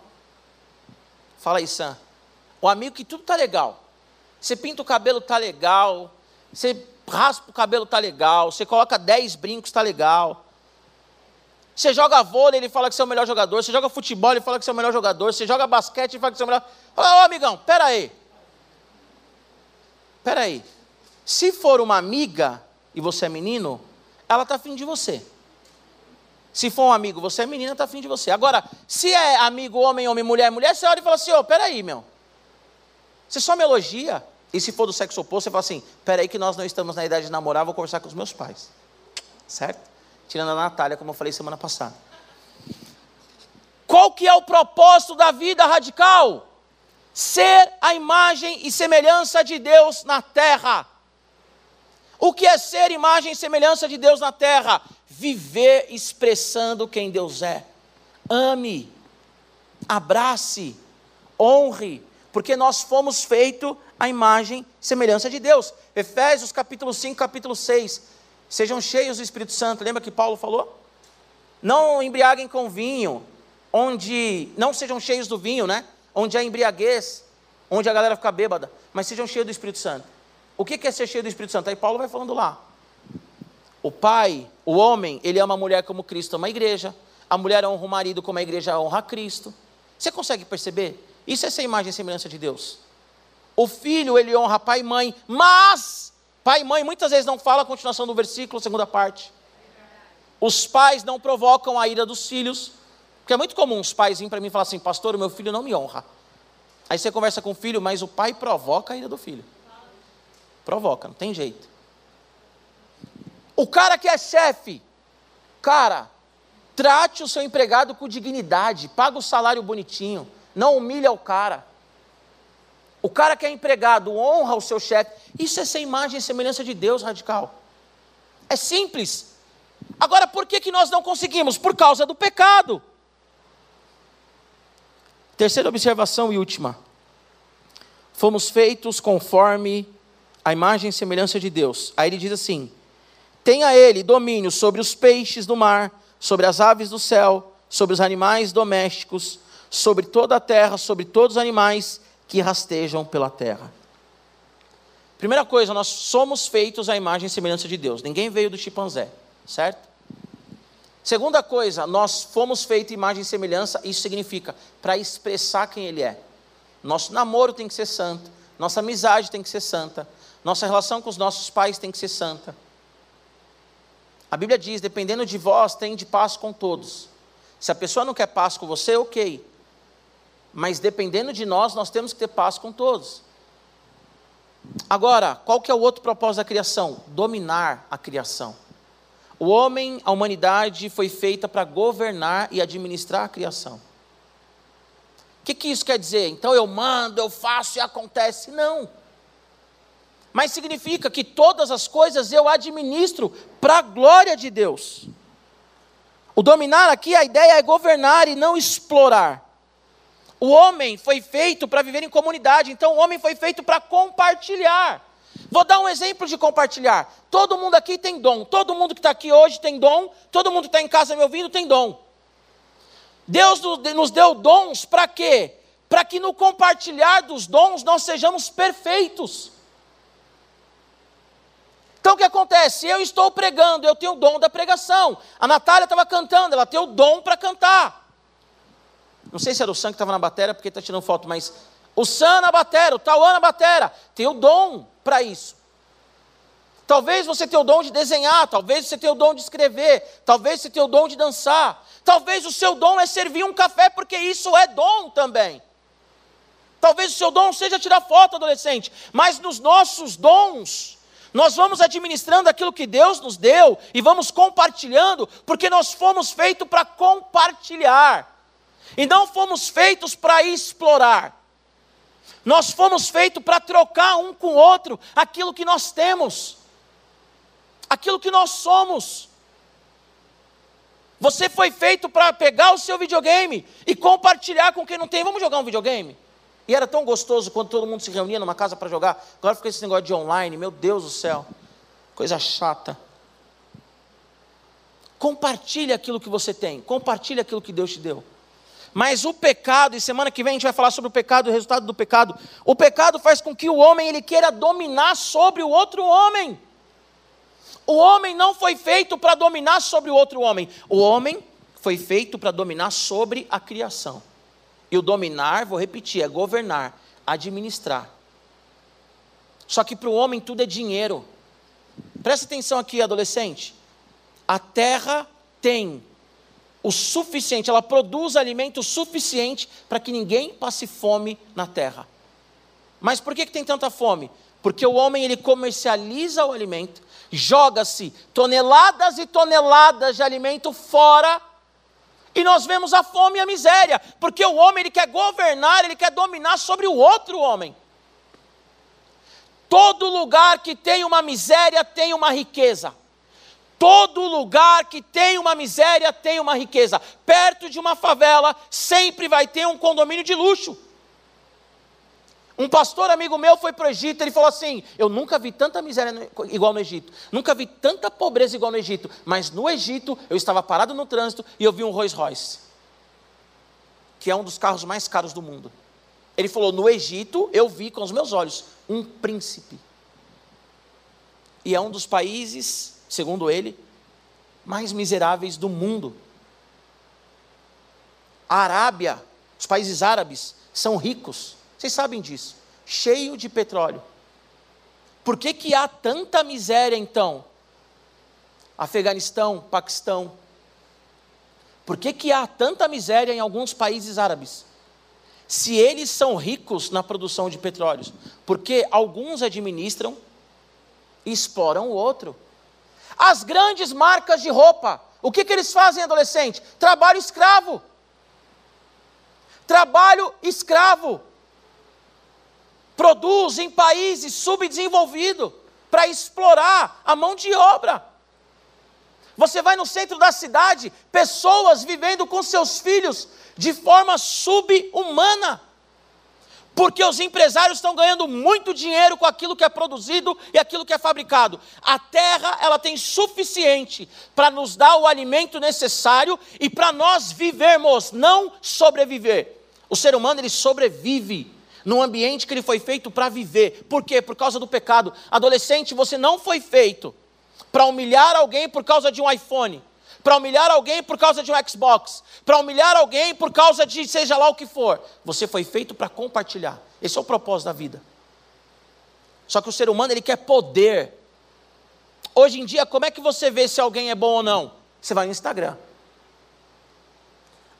Speaker 1: fala aí, Sam. O amigo que tudo tá legal. Você pinta o cabelo, tá legal. Você raspa o cabelo, tá legal. Você coloca 10 brincos, tá legal. Você joga vôlei, ele fala que você é o melhor jogador. Você joga futebol, ele fala que você é o melhor jogador. Você joga basquete, ele fala que você é o melhor. Ô amigão, pera aí. Pera aí. Se for uma amiga e você é menino, ela está afim de você. Se for um amigo, você é menina, está afim de você. Agora, se é amigo homem, homem, mulher, mulher, você olha e fala assim, ô, oh, peraí, meu. Você só me elogia. E se for do sexo oposto, você fala assim, peraí que nós não estamos na idade de namorar, vou conversar com os meus pais. Certo? tirando a Natália, como eu falei semana passada. Qual que é o propósito da vida radical? Ser a imagem e semelhança de Deus na terra. O que é ser imagem e semelhança de Deus na terra? Viver expressando quem Deus é. Ame, abrace, honre, porque nós fomos feitos a imagem e semelhança de Deus. Efésios capítulo 5, capítulo 6. Sejam cheios do Espírito Santo. Lembra que Paulo falou? Não embriaguem com vinho, onde não sejam cheios do vinho, né? Onde há embriaguez, onde a galera fica bêbada, mas sejam cheios do Espírito Santo. O que é ser cheio do Espírito Santo? Aí Paulo vai falando lá. O pai, o homem, ele ama a mulher como Cristo ama a igreja. A mulher honra o marido como a igreja honra a Cristo. Você consegue perceber? Isso é essa imagem e semelhança de Deus. O filho, ele honra pai e mãe, mas Pai e mãe muitas vezes não fala a continuação do versículo, segunda parte. Os pais não provocam a ira dos filhos, porque é muito comum os pais virem para mim e falar assim: Pastor, o meu filho não me honra. Aí você conversa com o filho, mas o pai provoca a ira do filho. Provoca, não tem jeito. O cara que é chefe, cara, trate o seu empregado com dignidade, paga o salário bonitinho, não humilha o cara. O cara que é empregado honra o seu chefe. Isso é ser imagem e semelhança de Deus radical. É simples. Agora, por que, que nós não conseguimos? Por causa do pecado. Terceira observação e última. Fomos feitos conforme a imagem e semelhança de Deus. Aí ele diz assim: Tenha ele domínio sobre os peixes do mar, sobre as aves do céu, sobre os animais domésticos, sobre toda a terra, sobre todos os animais que rastejam pela terra. Primeira coisa, nós somos feitos à imagem e semelhança de Deus. Ninguém veio do chimpanzé, certo? Segunda coisa, nós fomos feitos imagem e semelhança, isso significa para expressar quem Ele é. Nosso namoro tem que ser santo, nossa amizade tem que ser santa, nossa relação com os nossos pais tem que ser santa. A Bíblia diz: dependendo de vós, tem de paz com todos. Se a pessoa não quer paz com você, ok. Mas dependendo de nós, nós temos que ter paz com todos. Agora, qual que é o outro propósito da criação? Dominar a criação. O homem, a humanidade foi feita para governar e administrar a criação. O que, que isso quer dizer? Então eu mando, eu faço e acontece? Não. Mas significa que todas as coisas eu administro para a glória de Deus. O dominar aqui, a ideia é governar e não explorar. O homem foi feito para viver em comunidade, então o homem foi feito para compartilhar. Vou dar um exemplo de compartilhar. Todo mundo aqui tem dom, todo mundo que está aqui hoje tem dom, todo mundo que está em casa me ouvindo tem dom. Deus nos deu dons para quê? Para que no compartilhar dos dons nós sejamos perfeitos. Então o que acontece? Eu estou pregando, eu tenho o dom da pregação. A Natália estava cantando, ela tem o dom para cantar. Não sei se era o Sam que estava na bateria, porque está tirando foto, mas o Sam na bateria, o Tauan na bateria, tem o dom para isso. Talvez você tenha o dom de desenhar, talvez você tenha o dom de escrever, talvez você tenha o dom de dançar, talvez o seu dom é servir um café, porque isso é dom também. Talvez o seu dom seja tirar foto, adolescente, mas nos nossos dons, nós vamos administrando aquilo que Deus nos deu e vamos compartilhando, porque nós fomos feitos para compartilhar, e não fomos feitos para explorar. Nós fomos feitos para trocar um com o outro aquilo que nós temos, aquilo que nós somos. Você foi feito para pegar o seu videogame e compartilhar com quem não tem. Vamos jogar um videogame? E era tão gostoso quando todo mundo se reunia numa casa para jogar. Agora fica esse negócio de online, meu Deus do céu. Coisa chata. Compartilhe aquilo que você tem, compartilhe aquilo que Deus te deu. Mas o pecado, e semana que vem a gente vai falar sobre o pecado, o resultado do pecado. O pecado faz com que o homem ele queira dominar sobre o outro homem. O homem não foi feito para dominar sobre o outro homem. O homem foi feito para dominar sobre a criação. E o dominar, vou repetir, é governar, administrar. Só que para o homem tudo é dinheiro. Presta atenção aqui, adolescente. A terra tem o suficiente, ela produz alimento suficiente para que ninguém passe fome na terra. Mas por que, que tem tanta fome? Porque o homem ele comercializa o alimento, joga-se toneladas e toneladas de alimento fora e nós vemos a fome e a miséria, porque o homem ele quer governar, ele quer dominar sobre o outro homem. Todo lugar que tem uma miséria tem uma riqueza. Todo lugar que tem uma miséria tem uma riqueza. Perto de uma favela sempre vai ter um condomínio de luxo. Um pastor amigo meu foi para o Egito, ele falou assim: Eu nunca vi tanta miséria igual no Egito, nunca vi tanta pobreza igual no Egito, mas no Egito eu estava parado no trânsito e eu vi um Rolls Royce, que é um dos carros mais caros do mundo. Ele falou: No Egito eu vi com os meus olhos um príncipe, e é um dos países, segundo ele, mais miseráveis do mundo. A Arábia, os países árabes, são ricos vocês sabem disso. Cheio de petróleo. Por que, que há tanta miséria então? Afeganistão, Paquistão. Por que, que há tanta miséria em alguns países árabes? Se eles são ricos na produção de petróleos, porque alguns administram e exploram o outro. As grandes marcas de roupa, o que, que eles fazem, adolescente? Trabalho escravo. Trabalho escravo produz em países subdesenvolvidos para explorar a mão de obra. Você vai no centro da cidade, pessoas vivendo com seus filhos de forma subhumana. Porque os empresários estão ganhando muito dinheiro com aquilo que é produzido e aquilo que é fabricado. A terra, ela tem suficiente para nos dar o alimento necessário e para nós vivermos, não sobreviver. O ser humano ele sobrevive num ambiente que ele foi feito para viver. Por quê? Por causa do pecado. Adolescente, você não foi feito para humilhar alguém por causa de um iPhone. Para humilhar alguém por causa de um Xbox, para humilhar alguém por causa de seja lá o que for. Você foi feito para compartilhar. Esse é o propósito da vida. Só que o ser humano ele quer poder. Hoje em dia, como é que você vê se alguém é bom ou não? Você vai no Instagram.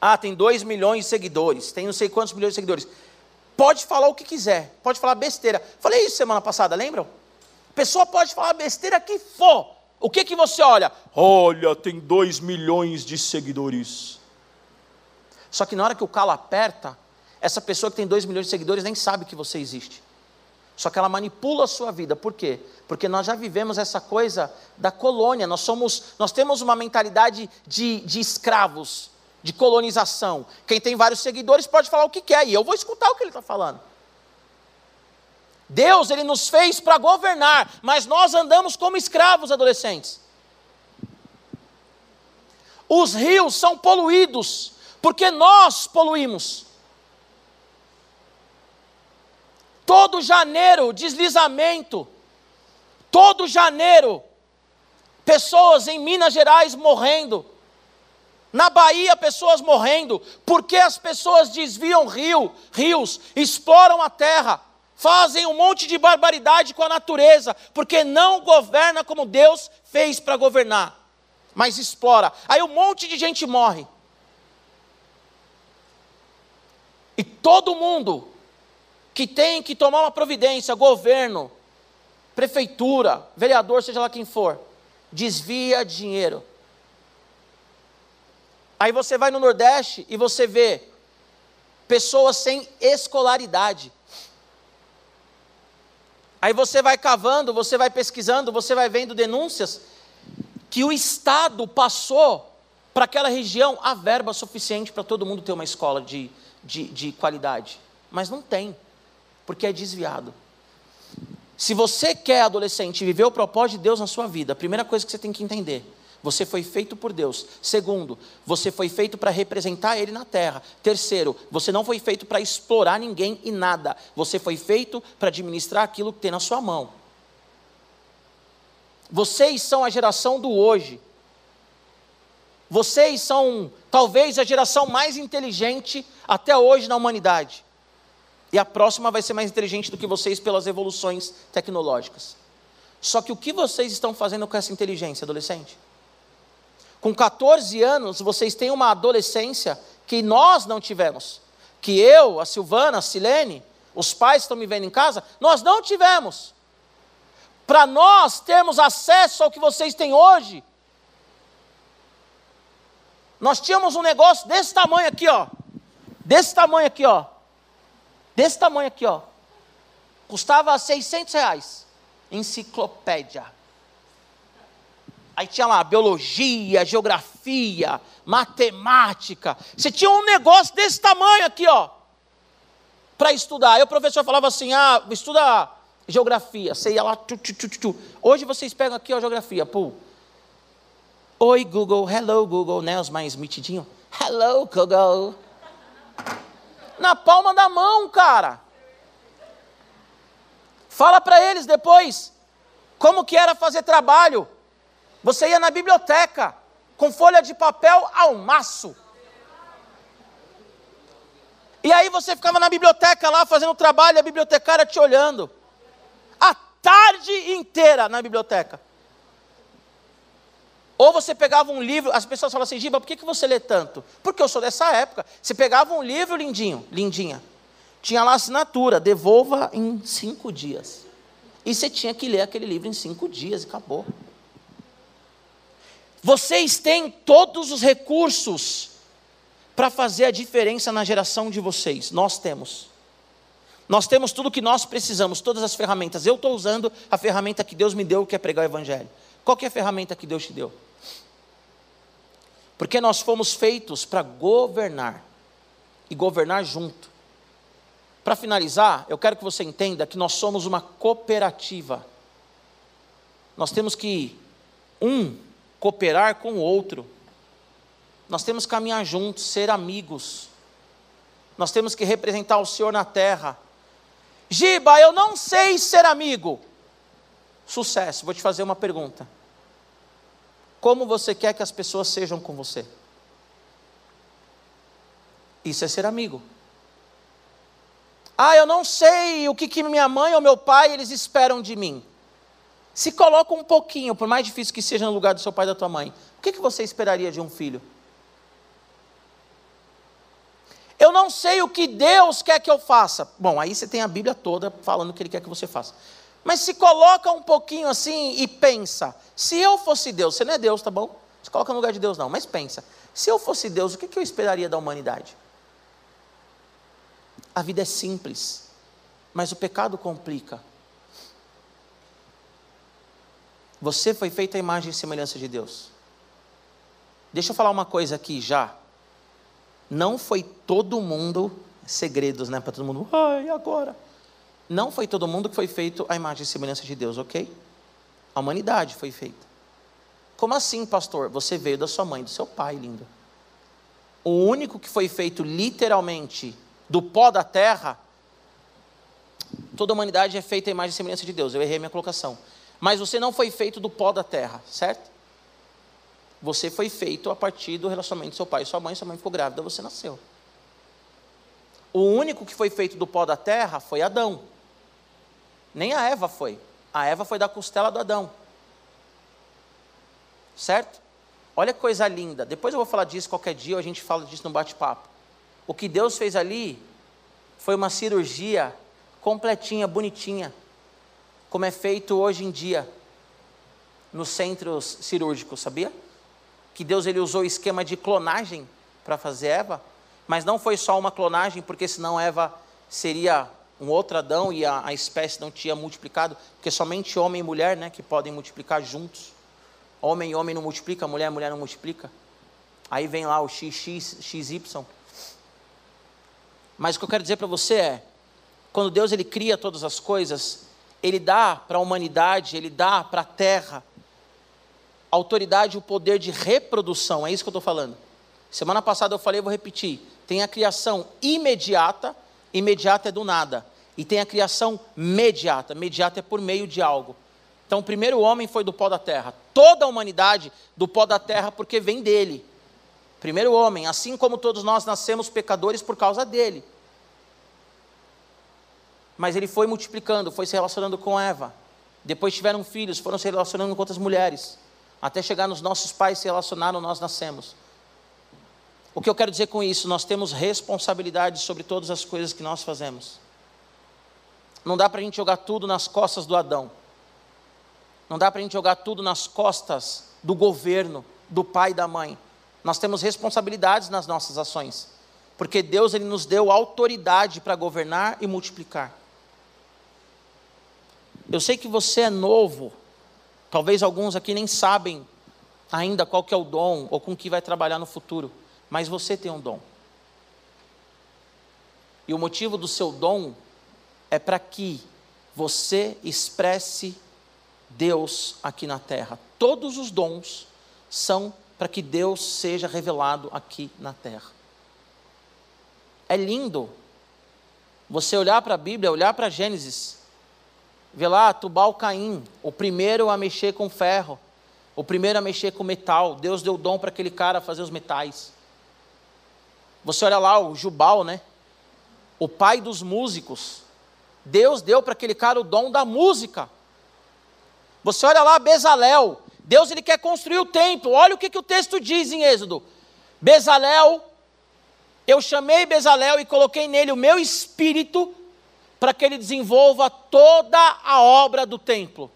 Speaker 1: Ah, tem 2 milhões de seguidores, tem não sei quantos milhões de seguidores. Pode falar o que quiser, pode falar besteira. Falei isso semana passada, lembram? Pessoa pode falar besteira que for. O que, que você olha? Olha, tem 2 milhões de seguidores. Só que na hora que o calo aperta, essa pessoa que tem 2 milhões de seguidores nem sabe que você existe. Só que ela manipula a sua vida. Por quê? Porque nós já vivemos essa coisa da colônia. Nós somos, nós temos uma mentalidade de, de escravos, de colonização. Quem tem vários seguidores pode falar o que quer e eu vou escutar o que ele está falando. Deus ele nos fez para governar, mas nós andamos como escravos adolescentes. Os rios são poluídos porque nós poluímos. Todo janeiro, deslizamento. Todo janeiro, pessoas em Minas Gerais morrendo. Na Bahia, pessoas morrendo, porque as pessoas desviam rio, rios, exploram a terra, fazem um monte de barbaridade com a natureza, porque não governa como Deus fez para governar, mas explora. Aí um monte de gente morre. E todo mundo que tem que tomar uma providência, governo, prefeitura, vereador, seja lá quem for, desvia dinheiro. Aí você vai no Nordeste e você vê pessoas sem escolaridade. Aí você vai cavando, você vai pesquisando, você vai vendo denúncias que o Estado passou para aquela região a verba suficiente para todo mundo ter uma escola de, de, de qualidade. Mas não tem porque é desviado. Se você quer, adolescente, viver o propósito de Deus na sua vida, a primeira coisa que você tem que entender, você foi feito por Deus. Segundo, você foi feito para representar Ele na terra. Terceiro, você não foi feito para explorar ninguém e nada. Você foi feito para administrar aquilo que tem na sua mão. Vocês são a geração do hoje. Vocês são talvez a geração mais inteligente até hoje na humanidade. E a próxima vai ser mais inteligente do que vocês pelas evoluções tecnológicas. Só que o que vocês estão fazendo com essa inteligência, adolescente? Com 14 anos, vocês têm uma adolescência que nós não tivemos. Que eu, a Silvana, a Silene, os pais estão me vendo em casa, nós não tivemos. Para nós termos acesso ao que vocês têm hoje, nós tínhamos um negócio desse tamanho aqui, ó. Desse tamanho aqui, ó desse tamanho aqui, ó. Custava 600 reais. Enciclopédia. Aí tinha lá biologia, geografia, matemática. Você tinha um negócio desse tamanho aqui, ó. Para estudar. Aí o professor falava assim: ah, estuda geografia. Você ia lá. Tu, tu, tu, Hoje vocês pegam aqui a geografia. Pô. Oi, Google. Hello, Google. Né? Os mais mitidinhos. Hello, Google na palma da mão, cara. Fala para eles depois como que era fazer trabalho. Você ia na biblioteca com folha de papel ao maço. E aí você ficava na biblioteca lá fazendo trabalho, a bibliotecária te olhando. A tarde inteira na biblioteca. Ou você pegava um livro, as pessoas falam assim, Giba, por que, que você lê tanto? Porque eu sou dessa época. Você pegava um livro lindinho, lindinha, tinha lá assinatura, devolva em cinco dias. E você tinha que ler aquele livro em cinco dias e acabou. Vocês têm todos os recursos para fazer a diferença na geração de vocês. Nós temos. Nós temos tudo o que nós precisamos, todas as ferramentas. Eu estou usando a ferramenta que Deus me deu, que é pregar o Evangelho. Qual é a ferramenta que Deus te deu? Porque nós fomos feitos para governar e governar junto. Para finalizar, eu quero que você entenda que nós somos uma cooperativa. Nós temos que um cooperar com o outro. Nós temos que caminhar juntos, ser amigos. Nós temos que representar o Senhor na terra. Giba, eu não sei ser amigo. Sucesso. Vou te fazer uma pergunta. como você quer que as pessoas sejam com você. Isso é ser amigo. Ah, eu não sei o que, que minha mãe ou meu pai eles esperam de mim. Se coloca um pouquinho, por mais difícil que seja no lugar do seu pai e da tua mãe, o que, você esperaria de um filho? Eu não sei o que Deus quer que eu faça. Bom, aí você tem a Bíblia toda falando o que Ele quer que você faça. Mas se coloca um pouquinho assim e pensa: se eu fosse Deus, você não é Deus, tá bom? Se coloca no lugar de Deus, não, mas pensa: se eu fosse Deus, o que eu esperaria da humanidade? A vida é simples, mas o pecado complica. Você foi feito à imagem e semelhança de Deus. Deixa eu falar uma coisa aqui já. Não foi todo mundo, segredos, né, para todo mundo, ai, agora? Não foi todo mundo que foi feito à imagem e semelhança de Deus, ok? A humanidade foi feita. Como assim, pastor? Você veio da sua mãe, do seu pai, lindo. O único que foi feito literalmente do pó da terra, toda a humanidade é feita à imagem e semelhança de Deus. Eu errei a minha colocação. Mas você não foi feito do pó da terra, certo? Você foi feito a partir do relacionamento do seu pai e sua mãe. Sua mãe ficou grávida, você nasceu. O único que foi feito do pó da terra foi Adão. Nem a Eva foi. A Eva foi da costela do Adão. Certo? Olha que coisa linda. Depois eu vou falar disso qualquer dia, ou a gente fala disso no bate-papo. O que Deus fez ali foi uma cirurgia completinha, bonitinha, como é feito hoje em dia nos centros cirúrgicos, sabia? Que Deus ele usou o esquema de clonagem para fazer Eva, mas não foi só uma clonagem, porque senão Eva seria um outro Adão e a, a espécie não tinha multiplicado, porque somente homem e mulher, né, que podem multiplicar juntos. Homem e homem não multiplica, mulher e mulher não multiplica. Aí vem lá o XX, XY. Mas o que eu quero dizer para você é, quando Deus ele cria todas as coisas, ele dá para a humanidade, ele dá para a terra autoridade e o poder de reprodução. É isso que eu estou falando. Semana passada eu falei, vou repetir. Tem a criação imediata, imediata é do nada. E tem a criação mediata, mediata é por meio de algo. Então, o primeiro homem foi do pó da terra. Toda a humanidade do pó da terra, porque vem dele. Primeiro homem, assim como todos nós nascemos pecadores por causa dele. Mas ele foi multiplicando, foi se relacionando com Eva. Depois tiveram filhos, foram se relacionando com outras mulheres. Até chegar nos nossos pais se relacionaram, nós nascemos. O que eu quero dizer com isso? Nós temos responsabilidade sobre todas as coisas que nós fazemos. Não dá para a gente jogar tudo nas costas do Adão. Não dá para a gente jogar tudo nas costas do governo, do pai e da mãe. Nós temos responsabilidades nas nossas ações, porque Deus ele nos deu autoridade para governar e multiplicar. Eu sei que você é novo, talvez alguns aqui nem sabem ainda qual que é o dom ou com que vai trabalhar no futuro, mas você tem um dom. E o motivo do seu dom é para que você expresse Deus aqui na terra. Todos os dons são para que Deus seja revelado aqui na terra. É lindo você olhar para a Bíblia, olhar para Gênesis, ver lá Tubal Caim, o primeiro a mexer com ferro, o primeiro a mexer com metal. Deus deu dom para aquele cara fazer os metais. Você olha lá o Jubal, né? O pai dos músicos. Deus deu para aquele cara o dom da música. Você olha lá Bezalel, Deus ele quer construir o templo. Olha o que, que o texto diz em Êxodo. Bezalel, eu chamei Bezalel e coloquei nele o meu espírito para que ele desenvolva toda a obra do templo.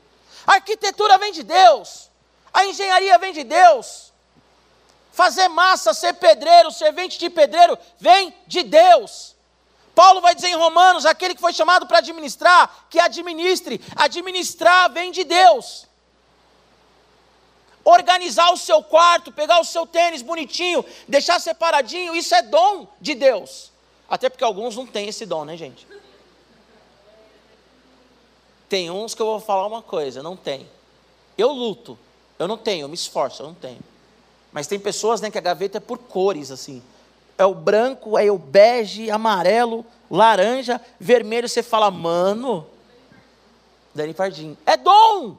Speaker 1: A arquitetura vem de Deus, a engenharia vem de Deus, fazer massa, ser pedreiro, servente de pedreiro, vem de Deus. Paulo vai dizer em Romanos: aquele que foi chamado para administrar, que administre, administrar vem de Deus organizar o seu quarto, pegar o seu tênis bonitinho, deixar separadinho, isso é dom de Deus. Até porque alguns não têm esse dom, né, gente? Tem uns que eu vou falar uma coisa, não tem. Eu luto, eu não tenho, eu me esforço, eu não tenho. Mas tem pessoas né, que a gaveta é por cores, assim. É o branco, é o bege, amarelo, laranja, vermelho. Você fala, mano, Dani Pardim, é dom.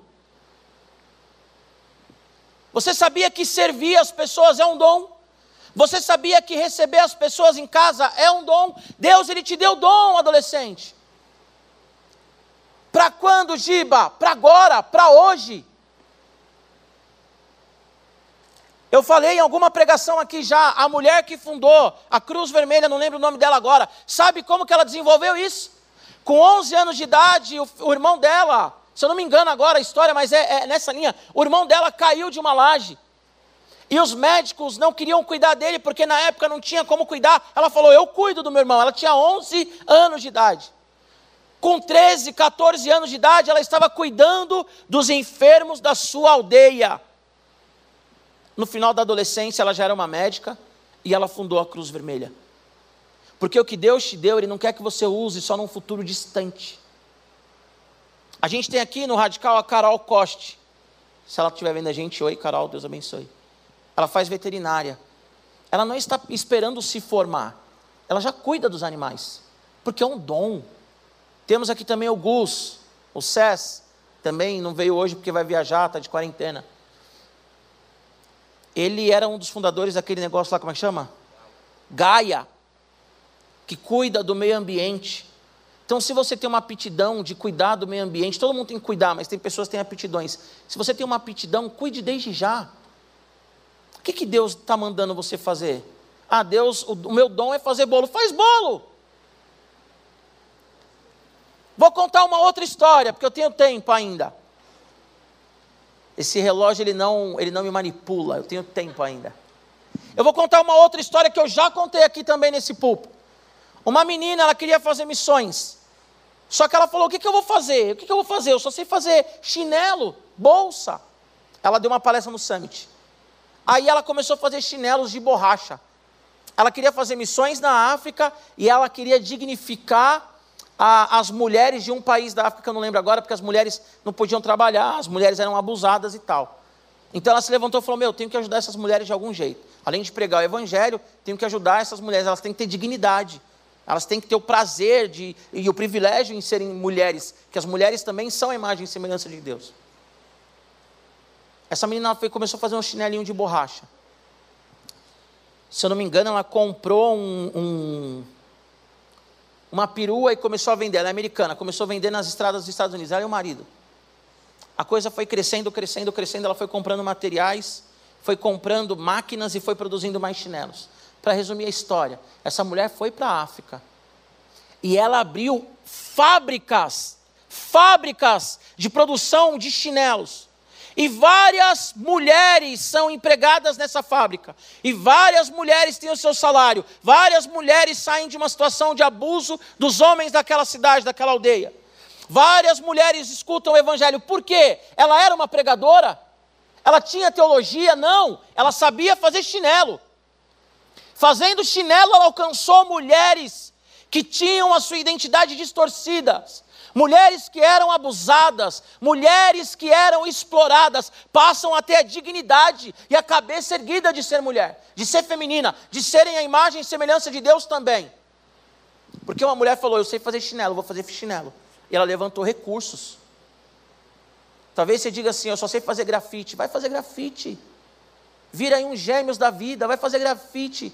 Speaker 1: Você sabia que servir as pessoas é um dom? Você sabia que receber as pessoas em casa é um dom? Deus ele te deu dom, adolescente. Para quando, Giba? Para agora, para hoje. Eu falei em alguma pregação aqui já, a mulher que fundou a Cruz Vermelha, não lembro o nome dela agora, sabe como que ela desenvolveu isso? Com 11 anos de idade, o, o irmão dela, se eu não me engano agora a história, mas é, é nessa linha, o irmão dela caiu de uma laje. E os médicos não queriam cuidar dele, porque na época não tinha como cuidar. Ela falou: Eu cuido do meu irmão. Ela tinha 11 anos de idade. Com 13, 14 anos de idade, ela estava cuidando dos enfermos da sua aldeia. No final da adolescência, ela já era uma médica e ela fundou a Cruz Vermelha. Porque o que Deus te deu, Ele não quer que você use só num futuro distante. A gente tem aqui no Radical a Carol Coste. Se ela estiver vendo a gente, oi Carol, Deus abençoe. Ela faz veterinária. Ela não está esperando se formar. Ela já cuida dos animais. Porque é um dom. Temos aqui também o Gus, o Cés, também não veio hoje porque vai viajar, está de quarentena. Ele era um dos fundadores daquele negócio lá, como é que chama? Gaia, que cuida do meio ambiente. Então, se você tem uma aptidão de cuidar do meio ambiente, todo mundo tem que cuidar, mas tem pessoas que têm aptidões. Se você tem uma aptidão, cuide desde já. O que, que Deus está mandando você fazer? Ah, Deus, o, o meu dom é fazer bolo. Faz bolo! Vou contar uma outra história, porque eu tenho tempo ainda. Esse relógio ele não, ele não me manipula, eu tenho tempo ainda. Eu vou contar uma outra história que eu já contei aqui também nesse pulpo. Uma menina, ela queria fazer missões. Só que ela falou: o que, que eu vou fazer? O que, que eu vou fazer? Eu só sei fazer chinelo, bolsa. Ela deu uma palestra no Summit. Aí ela começou a fazer chinelos de borracha. Ela queria fazer missões na África e ela queria dignificar a, as mulheres de um país da África, que eu não lembro agora, porque as mulheres não podiam trabalhar, as mulheres eram abusadas e tal. Então ela se levantou e falou: Meu, tenho que ajudar essas mulheres de algum jeito. Além de pregar o evangelho, tenho que ajudar essas mulheres, elas têm que ter dignidade. Elas têm que ter o prazer de, e o privilégio em serem mulheres, que as mulheres também são a imagem e semelhança de Deus. Essa menina foi, começou a fazer um chinelinho de borracha. Se eu não me engano, ela comprou um, um uma perua e começou a vender. Ela é americana, começou a vender nas estradas dos Estados Unidos. Ela e o marido. A coisa foi crescendo, crescendo, crescendo. Ela foi comprando materiais, foi comprando máquinas e foi produzindo mais chinelos. Para resumir a história, essa mulher foi para a África e ela abriu fábricas, fábricas de produção de chinelos. E várias mulheres são empregadas nessa fábrica. E várias mulheres têm o seu salário. Várias mulheres saem de uma situação de abuso dos homens daquela cidade, daquela aldeia. Várias mulheres escutam o evangelho. Por quê? Ela era uma pregadora? Ela tinha teologia? Não. Ela sabia fazer chinelo. Fazendo chinelo, ela alcançou mulheres que tinham a sua identidade distorcida mulheres que eram abusadas, mulheres que eram exploradas, passam a ter a dignidade e a cabeça erguida de ser mulher, de ser feminina, de serem a imagem e semelhança de Deus também. Porque uma mulher falou: Eu sei fazer chinelo, vou fazer chinelo. E ela levantou recursos. Talvez você diga assim: Eu só sei fazer grafite. Vai fazer grafite. Vira aí um gêmeos da vida, vai fazer grafite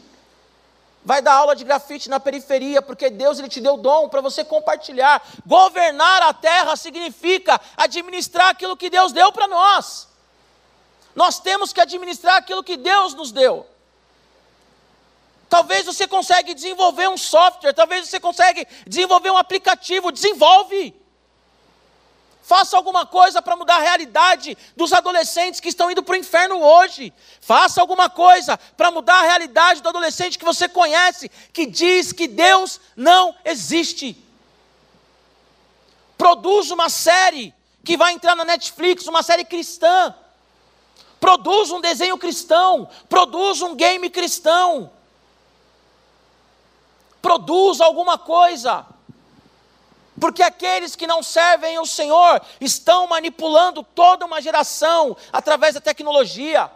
Speaker 1: vai dar aula de grafite na periferia, porque Deus ele te deu dom para você compartilhar. Governar a terra significa administrar aquilo que Deus deu para nós. Nós temos que administrar aquilo que Deus nos deu. Talvez você consiga desenvolver um software, talvez você consiga desenvolver um aplicativo, desenvolve. Faça alguma coisa para mudar a realidade dos adolescentes que estão indo para o inferno hoje. Faça alguma coisa para mudar a realidade do adolescente que você conhece, que diz que Deus não existe. Produz uma série que vai entrar na Netflix, uma série cristã. Produz um desenho cristão. Produz um game cristão. Produz alguma coisa. Porque aqueles que não servem o Senhor estão manipulando toda uma geração através da tecnologia.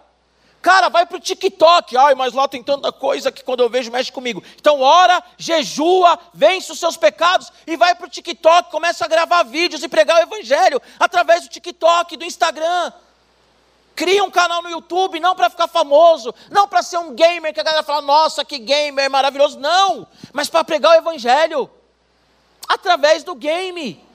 Speaker 1: Cara, vai para o TikTok. Ai, mas lá tem tanta coisa que quando eu vejo mexe comigo. Então, ora, jejua, vence os seus pecados e vai para o TikTok, começa a gravar vídeos e pregar o Evangelho através do TikTok, do Instagram. Cria um canal no YouTube, não para ficar famoso, não para ser um gamer que a galera fala, nossa, que gamer maravilhoso. Não, mas para pregar o Evangelho através do game.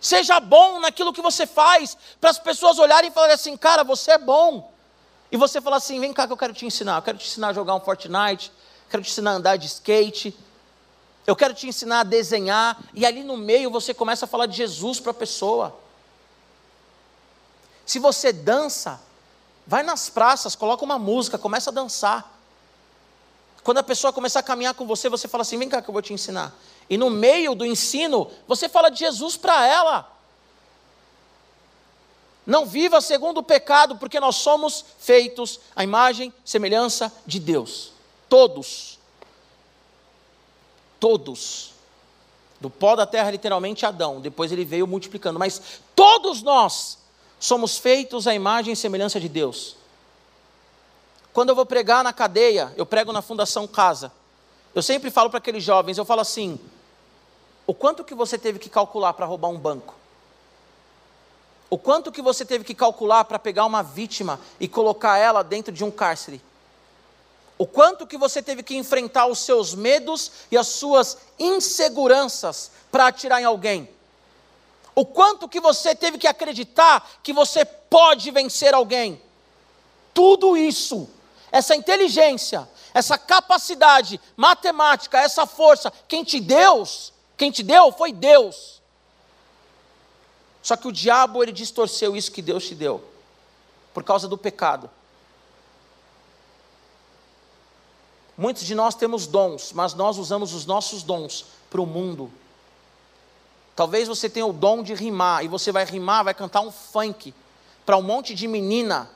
Speaker 1: Seja bom naquilo que você faz, para as pessoas olharem e falarem assim, cara, você é bom. E você falar assim: vem cá que eu quero te ensinar. Eu quero te ensinar a jogar um Fortnite, quero te ensinar a andar de skate, eu quero te ensinar a desenhar. E ali no meio você começa a falar de Jesus para a pessoa. Se você dança, vai nas praças, coloca uma música, começa a dançar. Quando a pessoa começar a caminhar com você, você fala assim: vem cá que eu vou te ensinar. E no meio do ensino, você fala de Jesus para ela. Não viva segundo o pecado, porque nós somos feitos à imagem, semelhança de Deus. Todos. Todos. Do pó da terra, literalmente, Adão. Depois ele veio multiplicando. Mas todos nós somos feitos à imagem e semelhança de Deus. Quando eu vou pregar na cadeia, eu prego na Fundação Casa. Eu sempre falo para aqueles jovens, eu falo assim: o quanto que você teve que calcular para roubar um banco? O quanto que você teve que calcular para pegar uma vítima e colocar ela dentro de um cárcere? O quanto que você teve que enfrentar os seus medos e as suas inseguranças para atirar em alguém? O quanto que você teve que acreditar que você pode vencer alguém? Tudo isso, essa inteligência, essa capacidade matemática, essa força, quem te deu, quem te deu foi Deus. Só que o diabo ele distorceu isso que Deus te deu por causa do pecado. Muitos de nós temos dons, mas nós usamos os nossos dons para o mundo. Talvez você tenha o dom de rimar e você vai rimar, vai cantar um funk para um monte de menina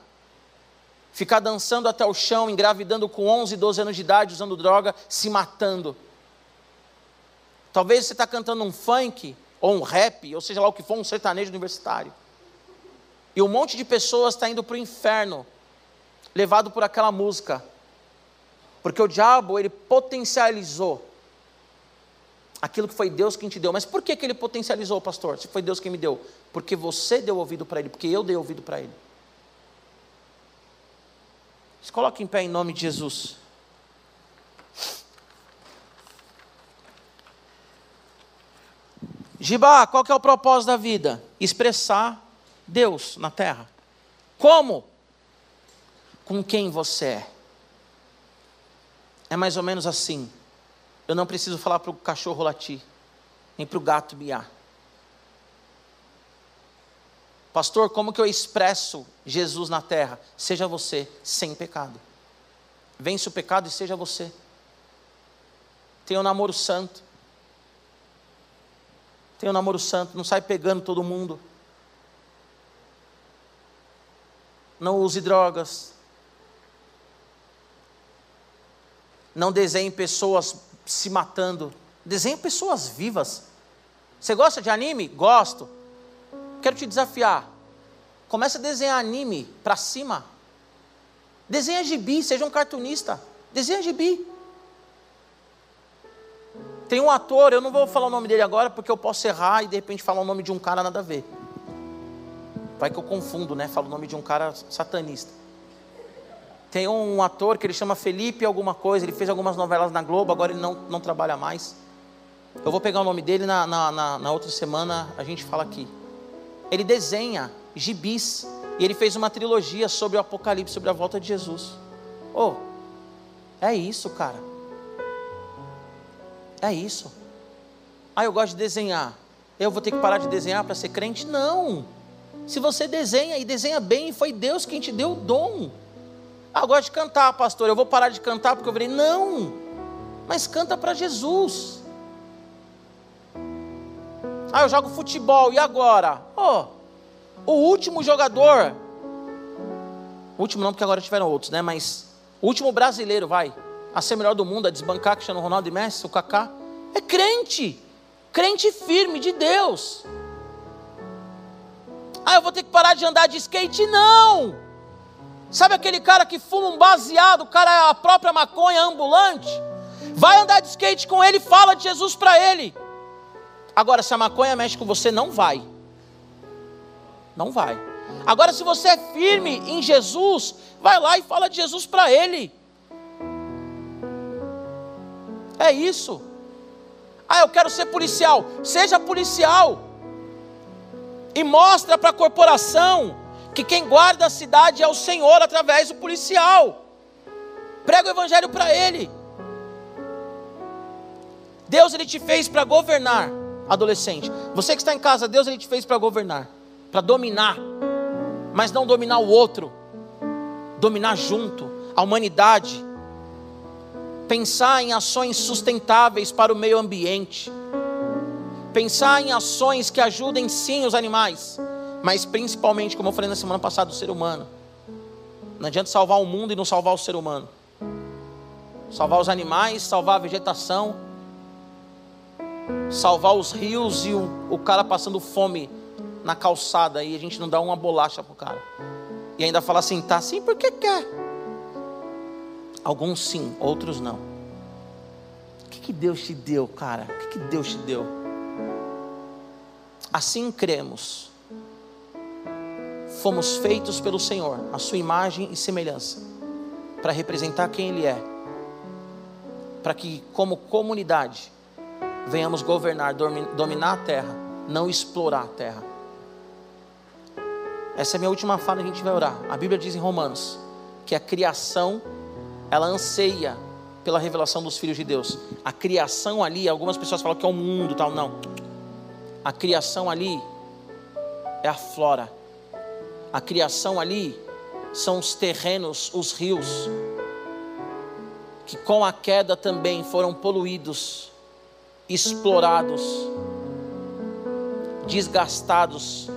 Speaker 1: ficar dançando até o chão, engravidando com 11, 12 anos de idade, usando droga, se matando. Talvez você está cantando um funk ou um rap, ou seja lá o que for, um sertanejo universitário. E um monte de pessoas está indo para o inferno, levado por aquela música. Porque o diabo, ele potencializou aquilo que foi Deus quem te deu. Mas por que, que ele potencializou, pastor? Se foi Deus quem me deu? Porque você deu ouvido para ele, porque eu dei ouvido para ele. Se coloque em pé em nome de Jesus. Gibá, qual que é o propósito da vida? Expressar Deus na terra. Como? Com quem você é. É mais ou menos assim. Eu não preciso falar para o cachorro latir, nem para o gato miar. Pastor, como que eu expresso Jesus na terra? Seja você sem pecado. Vence o pecado e seja você. Tenha um namoro santo tem um namoro santo, não sai pegando todo mundo. Não use drogas. Não desenhe pessoas se matando. Desenhe pessoas vivas. Você gosta de anime? Gosto. Quero te desafiar. Comece a desenhar anime para cima. Desenha gibi, seja um cartunista. Desenha gibi. Tem um ator, eu não vou falar o nome dele agora porque eu posso errar e de repente falar o nome de um cara nada a ver. Vai que eu confundo, né? Falo o nome de um cara satanista. Tem um ator que ele chama Felipe alguma coisa, ele fez algumas novelas na Globo, agora ele não, não trabalha mais. Eu vou pegar o nome dele na, na, na, na outra semana, a gente fala aqui. Ele desenha gibis e ele fez uma trilogia sobre o Apocalipse, sobre a volta de Jesus. Oh, é isso, cara. É isso. Ah, eu gosto de desenhar. Eu vou ter que parar de desenhar para ser crente? Não. Se você desenha e desenha bem, foi Deus quem te deu o dom. Ah, eu gosto de cantar, pastor. Eu vou parar de cantar porque eu virei. Não. Mas canta para Jesus. Ah, eu jogo futebol. E agora? Oh, o último jogador. Último não, porque agora tiveram outros, né? Mas o último brasileiro, vai a ser melhor do mundo, a desbancar Cristiano Ronaldo e Messi, o Kaká, é crente, crente firme de Deus. Ah, eu vou ter que parar de andar de skate? Não! Sabe aquele cara que fuma um baseado, o cara é a própria maconha ambulante? Vai andar de skate com ele fala de Jesus para ele. Agora, se a maconha mexe com você, não vai. Não vai. Agora, se você é firme em Jesus, vai lá e fala de Jesus para ele. É isso. Ah, eu quero ser policial. Seja policial. E mostra para a corporação que quem guarda a cidade é o Senhor através do policial. Prega o evangelho para ele. Deus ele te fez para governar, adolescente. Você que está em casa, Deus ele te fez para governar, para dominar, mas não dominar o outro, dominar junto a humanidade. Pensar em ações sustentáveis para o meio ambiente. Pensar em ações que ajudem sim os animais, mas principalmente, como eu falei na semana passada, o ser humano. Não adianta salvar o mundo e não salvar o ser humano. Salvar os animais, salvar a vegetação, salvar os rios e o, o cara passando fome na calçada e a gente não dá uma bolacha pro cara. E ainda fala assim, tá assim porque quer. Alguns sim, outros não. O que, que Deus te deu, cara? O que, que Deus te deu? Assim cremos. Fomos feitos pelo Senhor, a sua imagem e semelhança, para representar quem Ele é, para que, como comunidade, venhamos governar, dominar a terra, não explorar a terra. Essa é a minha última fala, a gente vai orar. A Bíblia diz em Romanos que a criação, ela anseia pela revelação dos filhos de Deus. A criação ali, algumas pessoas falam que é o mundo, tal, não. A criação ali é a flora. A criação ali são os terrenos, os rios, que com a queda também foram poluídos explorados, desgastados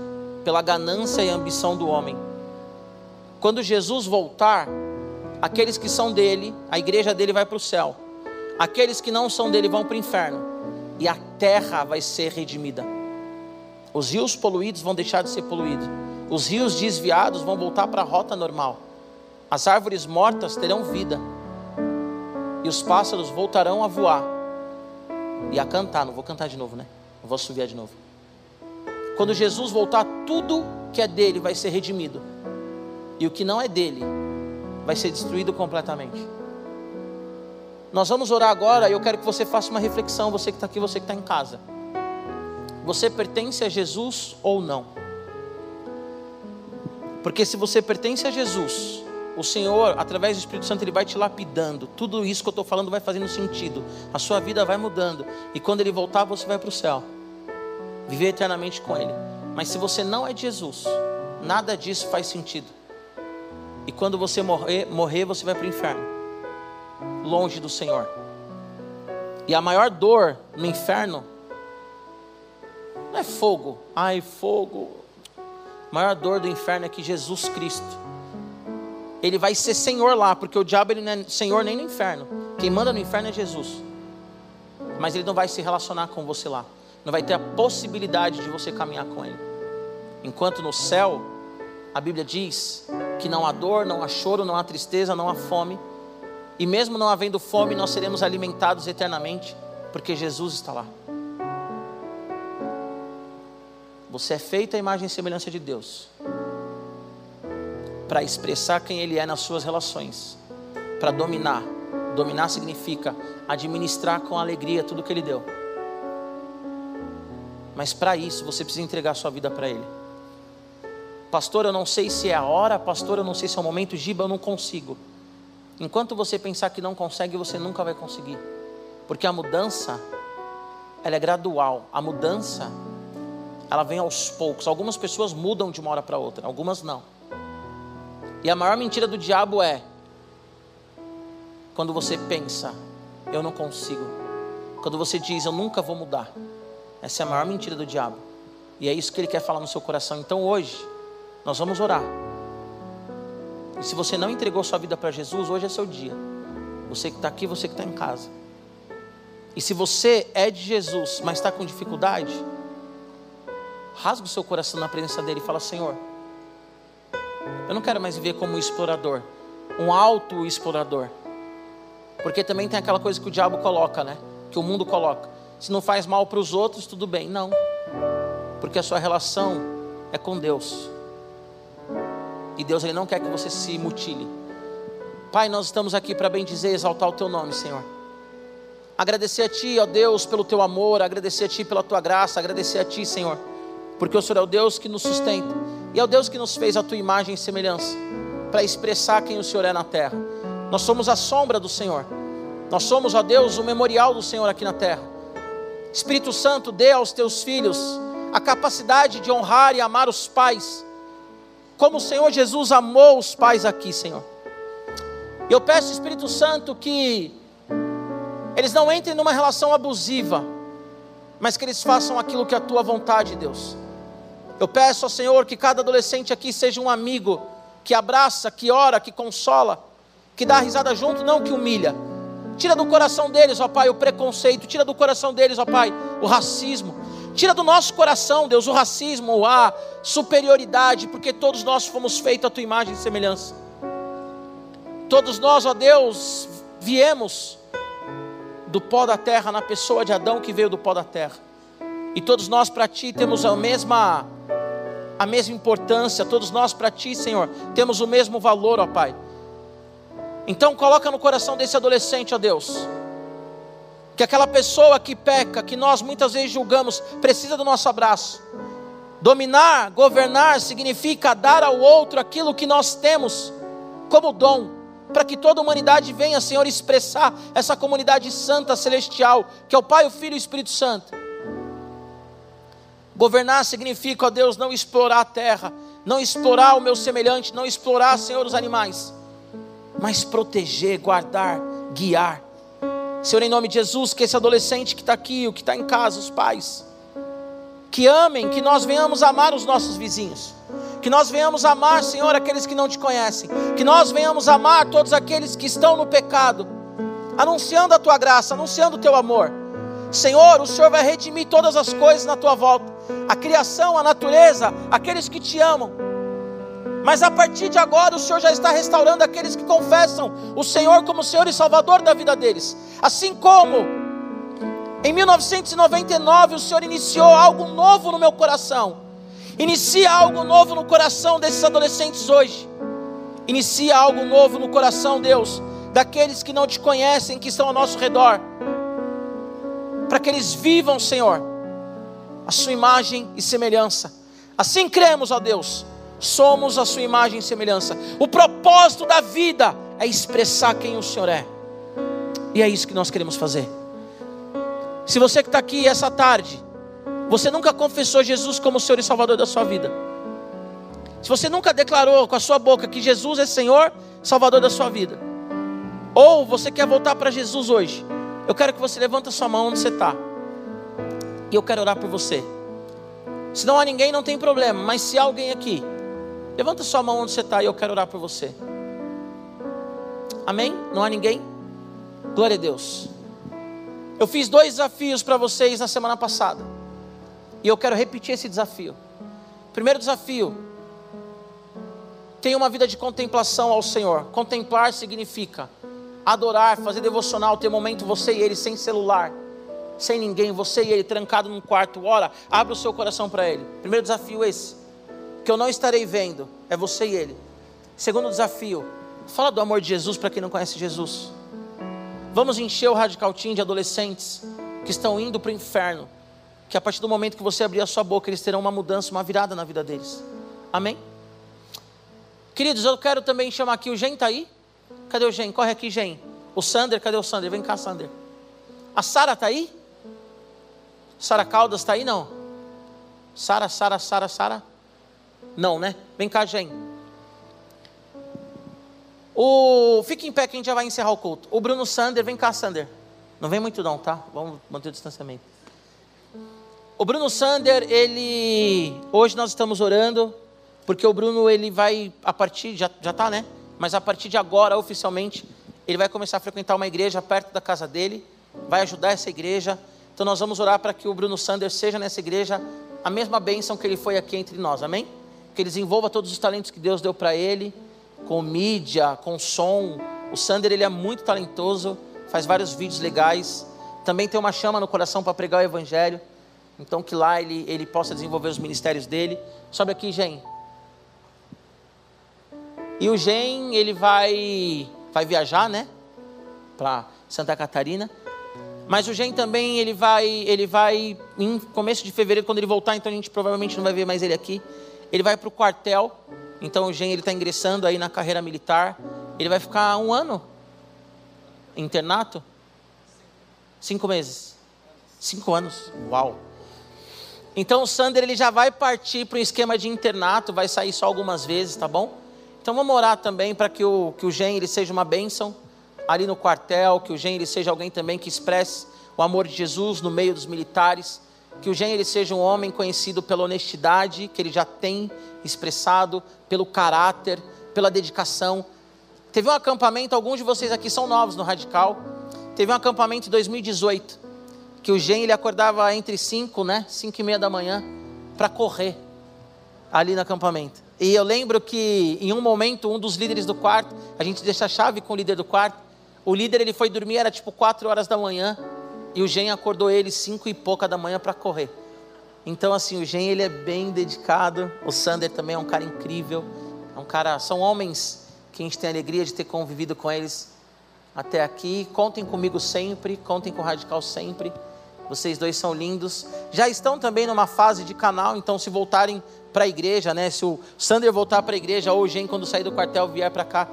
Speaker 1: pela ganância e ambição do homem. Quando Jesus voltar, aqueles que são dele, a igreja dele vai para o céu, aqueles que não são dele vão para o inferno, e a terra vai ser redimida. Os rios poluídos vão deixar de ser poluídos, os rios desviados vão voltar para a rota normal, as árvores mortas terão vida, e os pássaros voltarão a voar e a cantar. Não vou cantar de novo, né? Vou subir de novo. Quando Jesus voltar, tudo que é dele vai ser redimido. E o que não é dele vai ser destruído completamente. Nós vamos orar agora e eu quero que você faça uma reflexão, você que está aqui, você que está em casa. Você pertence a Jesus ou não? Porque se você pertence a Jesus, o Senhor, através do Espírito Santo, Ele vai te lapidando. Tudo isso que eu estou falando vai fazendo sentido. A sua vida vai mudando. E quando Ele voltar, você vai para o céu. Viver eternamente com Ele. Mas se você não é de Jesus, nada disso faz sentido. E quando você morrer, morrer você vai para o inferno. Longe do Senhor. E a maior dor no inferno não é fogo. Ai, fogo. A maior dor do inferno é que Jesus Cristo ele vai ser senhor lá, porque o diabo ele não é senhor nem no inferno. Quem manda no inferno é Jesus. Mas ele não vai se relacionar com você lá. Não vai ter a possibilidade de você caminhar com ele. Enquanto no céu, a Bíblia diz que não há dor, não há choro, não há tristeza, não há fome. E mesmo não havendo fome, nós seremos alimentados eternamente, porque Jesus está lá. Você é feito à imagem e semelhança de Deus para expressar quem Ele é nas suas relações, para dominar. Dominar significa administrar com alegria tudo que Ele deu. Mas para isso você precisa entregar sua vida para Ele. Pastor, eu não sei se é a hora, pastor, eu não sei se é o momento, Giba, eu não consigo. Enquanto você pensar que não consegue, você nunca vai conseguir. Porque a mudança, ela é gradual. A mudança, ela vem aos poucos. Algumas pessoas mudam de uma hora para outra, algumas não. E a maior mentira do diabo é quando você pensa, eu não consigo. Quando você diz, eu nunca vou mudar. Essa é a maior mentira do diabo. E é isso que ele quer falar no seu coração. Então hoje, nós vamos orar. E se você não entregou sua vida para Jesus, hoje é seu dia. Você que está aqui, você que está em casa. E se você é de Jesus, mas está com dificuldade, rasga o seu coração na presença dele e fala: Senhor, eu não quero mais viver como um explorador, um auto-explorador. Porque também tem aquela coisa que o diabo coloca, né? Que o mundo coloca. Se não faz mal para os outros, tudo bem. Não. Porque a sua relação é com Deus. E Deus ele não quer que você se mutile. Pai, nós estamos aqui para bendizer e exaltar o teu nome, Senhor. Agradecer a ti, ó Deus, pelo teu amor, agradecer a ti pela tua graça, agradecer a ti, Senhor, porque o Senhor é o Deus que nos sustenta e é o Deus que nos fez a tua imagem e semelhança para expressar quem o Senhor é na terra. Nós somos a sombra do Senhor. Nós somos, ó Deus, o memorial do Senhor aqui na terra. Espírito Santo, dê aos teus filhos a capacidade de honrar e amar os pais, como o Senhor Jesus amou os pais aqui, Senhor. Eu peço, Espírito Santo, que eles não entrem numa relação abusiva, mas que eles façam aquilo que é a tua vontade, Deus. Eu peço ao Senhor que cada adolescente aqui seja um amigo que abraça, que ora, que consola, que dá risada junto, não que humilha. Tira do coração deles, ó Pai, o preconceito, tira do coração deles, ó Pai, o racismo, Tira do nosso coração, Deus, o racismo, a superioridade, porque todos nós fomos feitos a tua imagem e semelhança. Todos nós, ó Deus, viemos do pó da terra, na pessoa de Adão que veio do pó da terra. E todos nós para ti temos a mesma a mesma importância, todos nós para ti, Senhor, temos o mesmo valor, ó Pai. Então coloca no coração desse adolescente, ó Deus, que aquela pessoa que peca, que nós muitas vezes julgamos, precisa do nosso abraço. Dominar, governar, significa dar ao outro aquilo que nós temos como dom, para que toda a humanidade venha, Senhor, expressar essa comunidade santa, celestial, que é o Pai, o Filho e o Espírito Santo. Governar significa, ó Deus, não explorar a terra, não explorar o meu semelhante, não explorar, Senhor, os animais, mas proteger, guardar, guiar Senhor, em nome de Jesus, que esse adolescente que está aqui, o que está em casa, os pais, que amem, que nós venhamos amar os nossos vizinhos, que nós venhamos amar, Senhor, aqueles que não te conhecem, que nós venhamos amar todos aqueles que estão no pecado, anunciando a tua graça, anunciando o teu amor. Senhor, o Senhor vai redimir todas as coisas na tua volta, a criação, a natureza, aqueles que te amam. Mas a partir de agora o Senhor já está restaurando aqueles que confessam o Senhor como Senhor e Salvador da vida deles. Assim como em 1999 o Senhor iniciou algo novo no meu coração. Inicia algo novo no coração desses adolescentes hoje. Inicia algo novo no coração, Deus, daqueles que não te conhecem, que estão ao nosso redor. Para que eles vivam, Senhor, a sua imagem e semelhança. Assim cremos, ó Deus somos a sua imagem e semelhança. O propósito da vida é expressar quem o Senhor é. E é isso que nós queremos fazer. Se você que está aqui essa tarde, você nunca confessou Jesus como Senhor e Salvador da sua vida. Se você nunca declarou com a sua boca que Jesus é Senhor, Salvador da sua vida. Ou você quer voltar para Jesus hoje. Eu quero que você levante a sua mão onde você está. E eu quero orar por você. Se não há ninguém, não tem problema. Mas se há alguém aqui Levanta sua mão onde você está e eu quero orar por você. Amém? Não há ninguém? Glória a Deus. Eu fiz dois desafios para vocês na semana passada. E eu quero repetir esse desafio. Primeiro desafio: tenha uma vida de contemplação ao Senhor. Contemplar significa adorar, fazer devocional, ter momento você e ele sem celular, sem ninguém, você e ele trancado num quarto. Ora, abre o seu coração para ele. Primeiro desafio esse que eu não estarei vendo, é você e ele. Segundo desafio, fala do amor de Jesus para quem não conhece Jesus. Vamos encher o Radical Team de adolescentes que estão indo para o inferno. Que a partir do momento que você abrir a sua boca, eles terão uma mudança, uma virada na vida deles. Amém? Queridos, eu quero também chamar aqui o Gen, está aí? Cadê o Gen? Corre aqui, Gen. O Sander, cadê o Sander? Vem cá, Sander. A Sara está aí? Sara Caldas está aí? Não. Sara, Sara, Sara, Sara. Não, né? Vem cá, Jen. O... Fique em pé que a gente já vai encerrar o culto. O Bruno Sander, vem cá, Sander. Não vem muito não, tá? Vamos manter o distanciamento. O Bruno Sander, ele... Hoje nós estamos orando, porque o Bruno, ele vai, a partir, já, já tá, né? Mas a partir de agora, oficialmente, ele vai começar a frequentar uma igreja perto da casa dele, vai ajudar essa igreja. Então nós vamos orar para que o Bruno Sander seja nessa igreja a mesma bênção que ele foi aqui entre nós, amém? Que ele desenvolva todos os talentos que Deus deu para ele, com mídia, com som. O Sander ele é muito talentoso, faz vários vídeos legais. Também tem uma chama no coração para pregar o evangelho. Então que lá ele, ele possa desenvolver os ministérios dele. Sobe aqui, gente. E o Gen, ele vai, vai viajar, né? Para Santa Catarina. Mas o Gen também, ele vai, ele vai, em começo de fevereiro, quando ele voltar, então a gente provavelmente não vai ver mais ele aqui. Ele vai para o quartel. Então o Gen, ele está ingressando aí na carreira militar. Ele vai ficar um ano internato? Cinco meses. Cinco anos. Uau. Então o Sander ele já vai partir para um esquema de internato, vai sair só algumas vezes, tá bom? Então vamos orar também para que o, que o Gen ele seja uma bênção ali no quartel, que o Gen ele seja alguém também que expresse o amor de Jesus no meio dos militares, que o Gen ele seja um homem conhecido pela honestidade que ele já tem expressado, pelo caráter, pela dedicação. Teve um acampamento, alguns de vocês aqui são novos no Radical. Teve um acampamento em 2018 que o Gen ele acordava entre 5, né, 5 e meia da manhã para correr ali no acampamento. E eu lembro que em um momento um dos líderes do quarto, a gente deixa a chave com o líder do quarto. O líder ele foi dormir era tipo 4 horas da manhã e o Gen acordou ele cinco e pouca da manhã para correr. Então assim, o Gen ele é bem dedicado. O Sander também é um cara incrível. É um cara, são homens que a gente tem a alegria de ter convivido com eles até aqui. Contem comigo sempre, contem com o Radical sempre. Vocês dois são lindos. Já estão também numa fase de canal, então se voltarem para a igreja, né? Se o Sander voltar para a igreja ou o Gen quando sair do quartel vier para cá,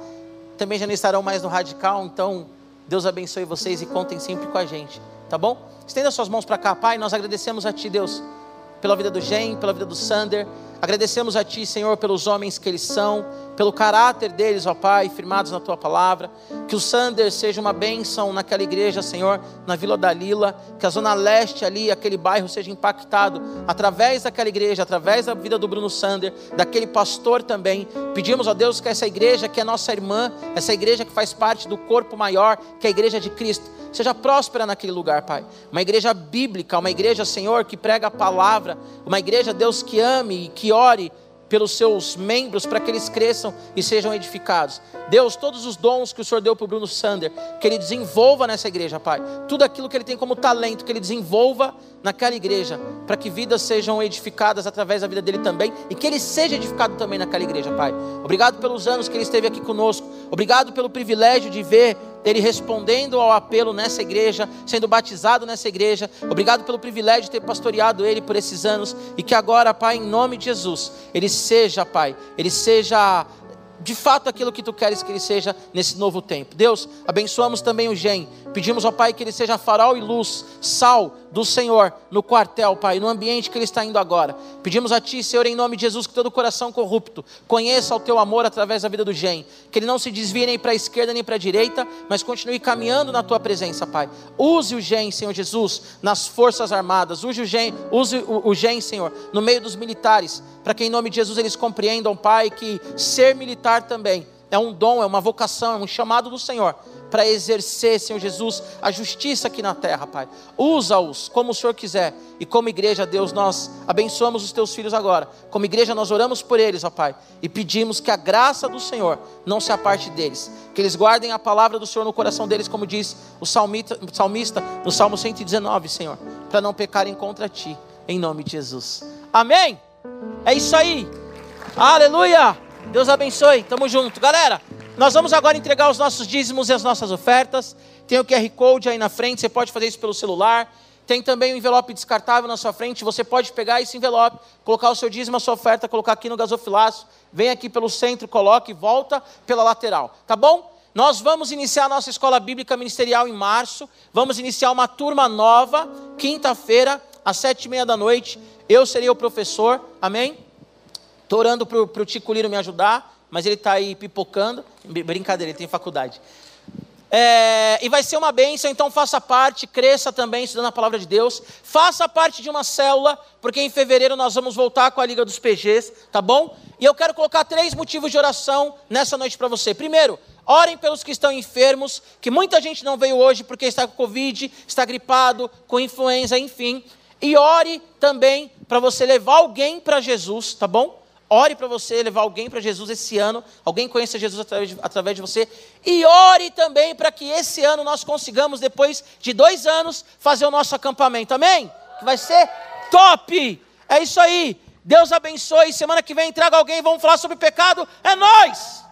Speaker 1: também já não estarão mais no radical, então Deus abençoe vocês e contem sempre com a gente, tá bom? Estenda suas mãos para cá, Pai, nós agradecemos a ti, Deus, pela vida do Gen, pela vida do Sander. Agradecemos a Ti, Senhor, pelos homens que eles são, pelo caráter deles, ó Pai, firmados na Tua palavra. Que o Sander seja uma bênção naquela igreja, Senhor, na Vila Dalila. Que a Zona Leste ali, aquele bairro, seja impactado através daquela igreja, através da vida do Bruno Sander, daquele pastor também. Pedimos a Deus que essa igreja, que é nossa irmã, essa igreja que faz parte do corpo maior, que é a igreja de Cristo, seja próspera naquele lugar, Pai. Uma igreja bíblica, uma igreja, Senhor, que prega a palavra, uma igreja, Deus, que ame e que ore pelos seus membros para que eles cresçam e sejam edificados. Deus, todos os dons que o Senhor deu para o Bruno Sander, que ele desenvolva nessa igreja, Pai. Tudo aquilo que ele tem como talento, que ele desenvolva naquela igreja, para que vidas sejam edificadas através da vida dele também e que ele seja edificado também naquela igreja, Pai. Obrigado pelos anos que ele esteve aqui conosco. Obrigado pelo privilégio de ver ele respondendo ao apelo nessa igreja, sendo batizado nessa igreja. Obrigado pelo privilégio de ter pastoreado ele por esses anos e que agora, Pai, em nome de Jesus, ele seja, Pai, ele seja de fato aquilo que tu queres que ele seja nesse novo tempo. Deus, abençoamos também o Gen. Pedimos ao Pai que ele seja farol e luz, sal do Senhor no quartel, Pai, no ambiente que ele está indo agora. Pedimos a Ti, Senhor, em nome de Jesus, que todo coração corrupto conheça o Teu amor através da vida do Gen. Que ele não se desvie nem para a esquerda nem para a direita, mas continue caminhando na Tua presença, Pai. Use o Gen, Senhor Jesus, nas forças armadas. Use o Gen, use o, o Gen, Senhor, no meio dos militares, para que em nome de Jesus eles compreendam, Pai, que ser militar também é um dom, é uma vocação, é um chamado do Senhor para exercer, Senhor Jesus, a justiça aqui na terra, Pai. Usa-os como o Senhor quiser. E como igreja, Deus, nós abençoamos os teus filhos agora. Como igreja, nós oramos por eles, ó Pai. E pedimos que a graça do Senhor não se aparte deles. Que eles guardem a palavra do Senhor no coração deles, como diz o salmista, no Salmo 119, Senhor. Para não pecarem contra ti. Em nome de Jesus. Amém? É isso aí. Aleluia. Deus abençoe. Tamo junto. Galera, nós vamos agora entregar os nossos dízimos e as nossas ofertas. Tem o QR Code aí na frente, você pode fazer isso pelo celular. Tem também um envelope descartável na sua frente. Você pode pegar esse envelope, colocar o seu dízimo, a sua oferta, colocar aqui no gasofilaço. Vem aqui pelo centro, coloque e volta pela lateral. Tá bom? Nós vamos iniciar a nossa escola bíblica ministerial em março. Vamos iniciar uma turma nova, quinta-feira, às sete e meia da noite. Eu serei o professor, amém? Estou orando para o Tico Liro me ajudar mas ele está aí pipocando. Brincadeira, ele tem faculdade. É, e vai ser uma bênção, então faça parte, cresça também estudando a palavra de Deus. Faça parte de uma célula, porque em fevereiro nós vamos voltar com a Liga dos PGs, tá bom? E eu quero colocar três motivos de oração nessa noite para você. Primeiro, orem pelos que estão enfermos, que muita gente não veio hoje porque está com Covid, está gripado, com influenza, enfim. E ore também para você levar alguém para Jesus, tá bom? Ore para você levar alguém para Jesus esse ano, alguém conheça Jesus através de, através de você. E ore também para que esse ano nós consigamos, depois de dois anos, fazer o nosso acampamento. Amém? Que vai ser top! É isso aí. Deus abençoe. Semana que vem traga alguém, vamos falar sobre pecado. É nós.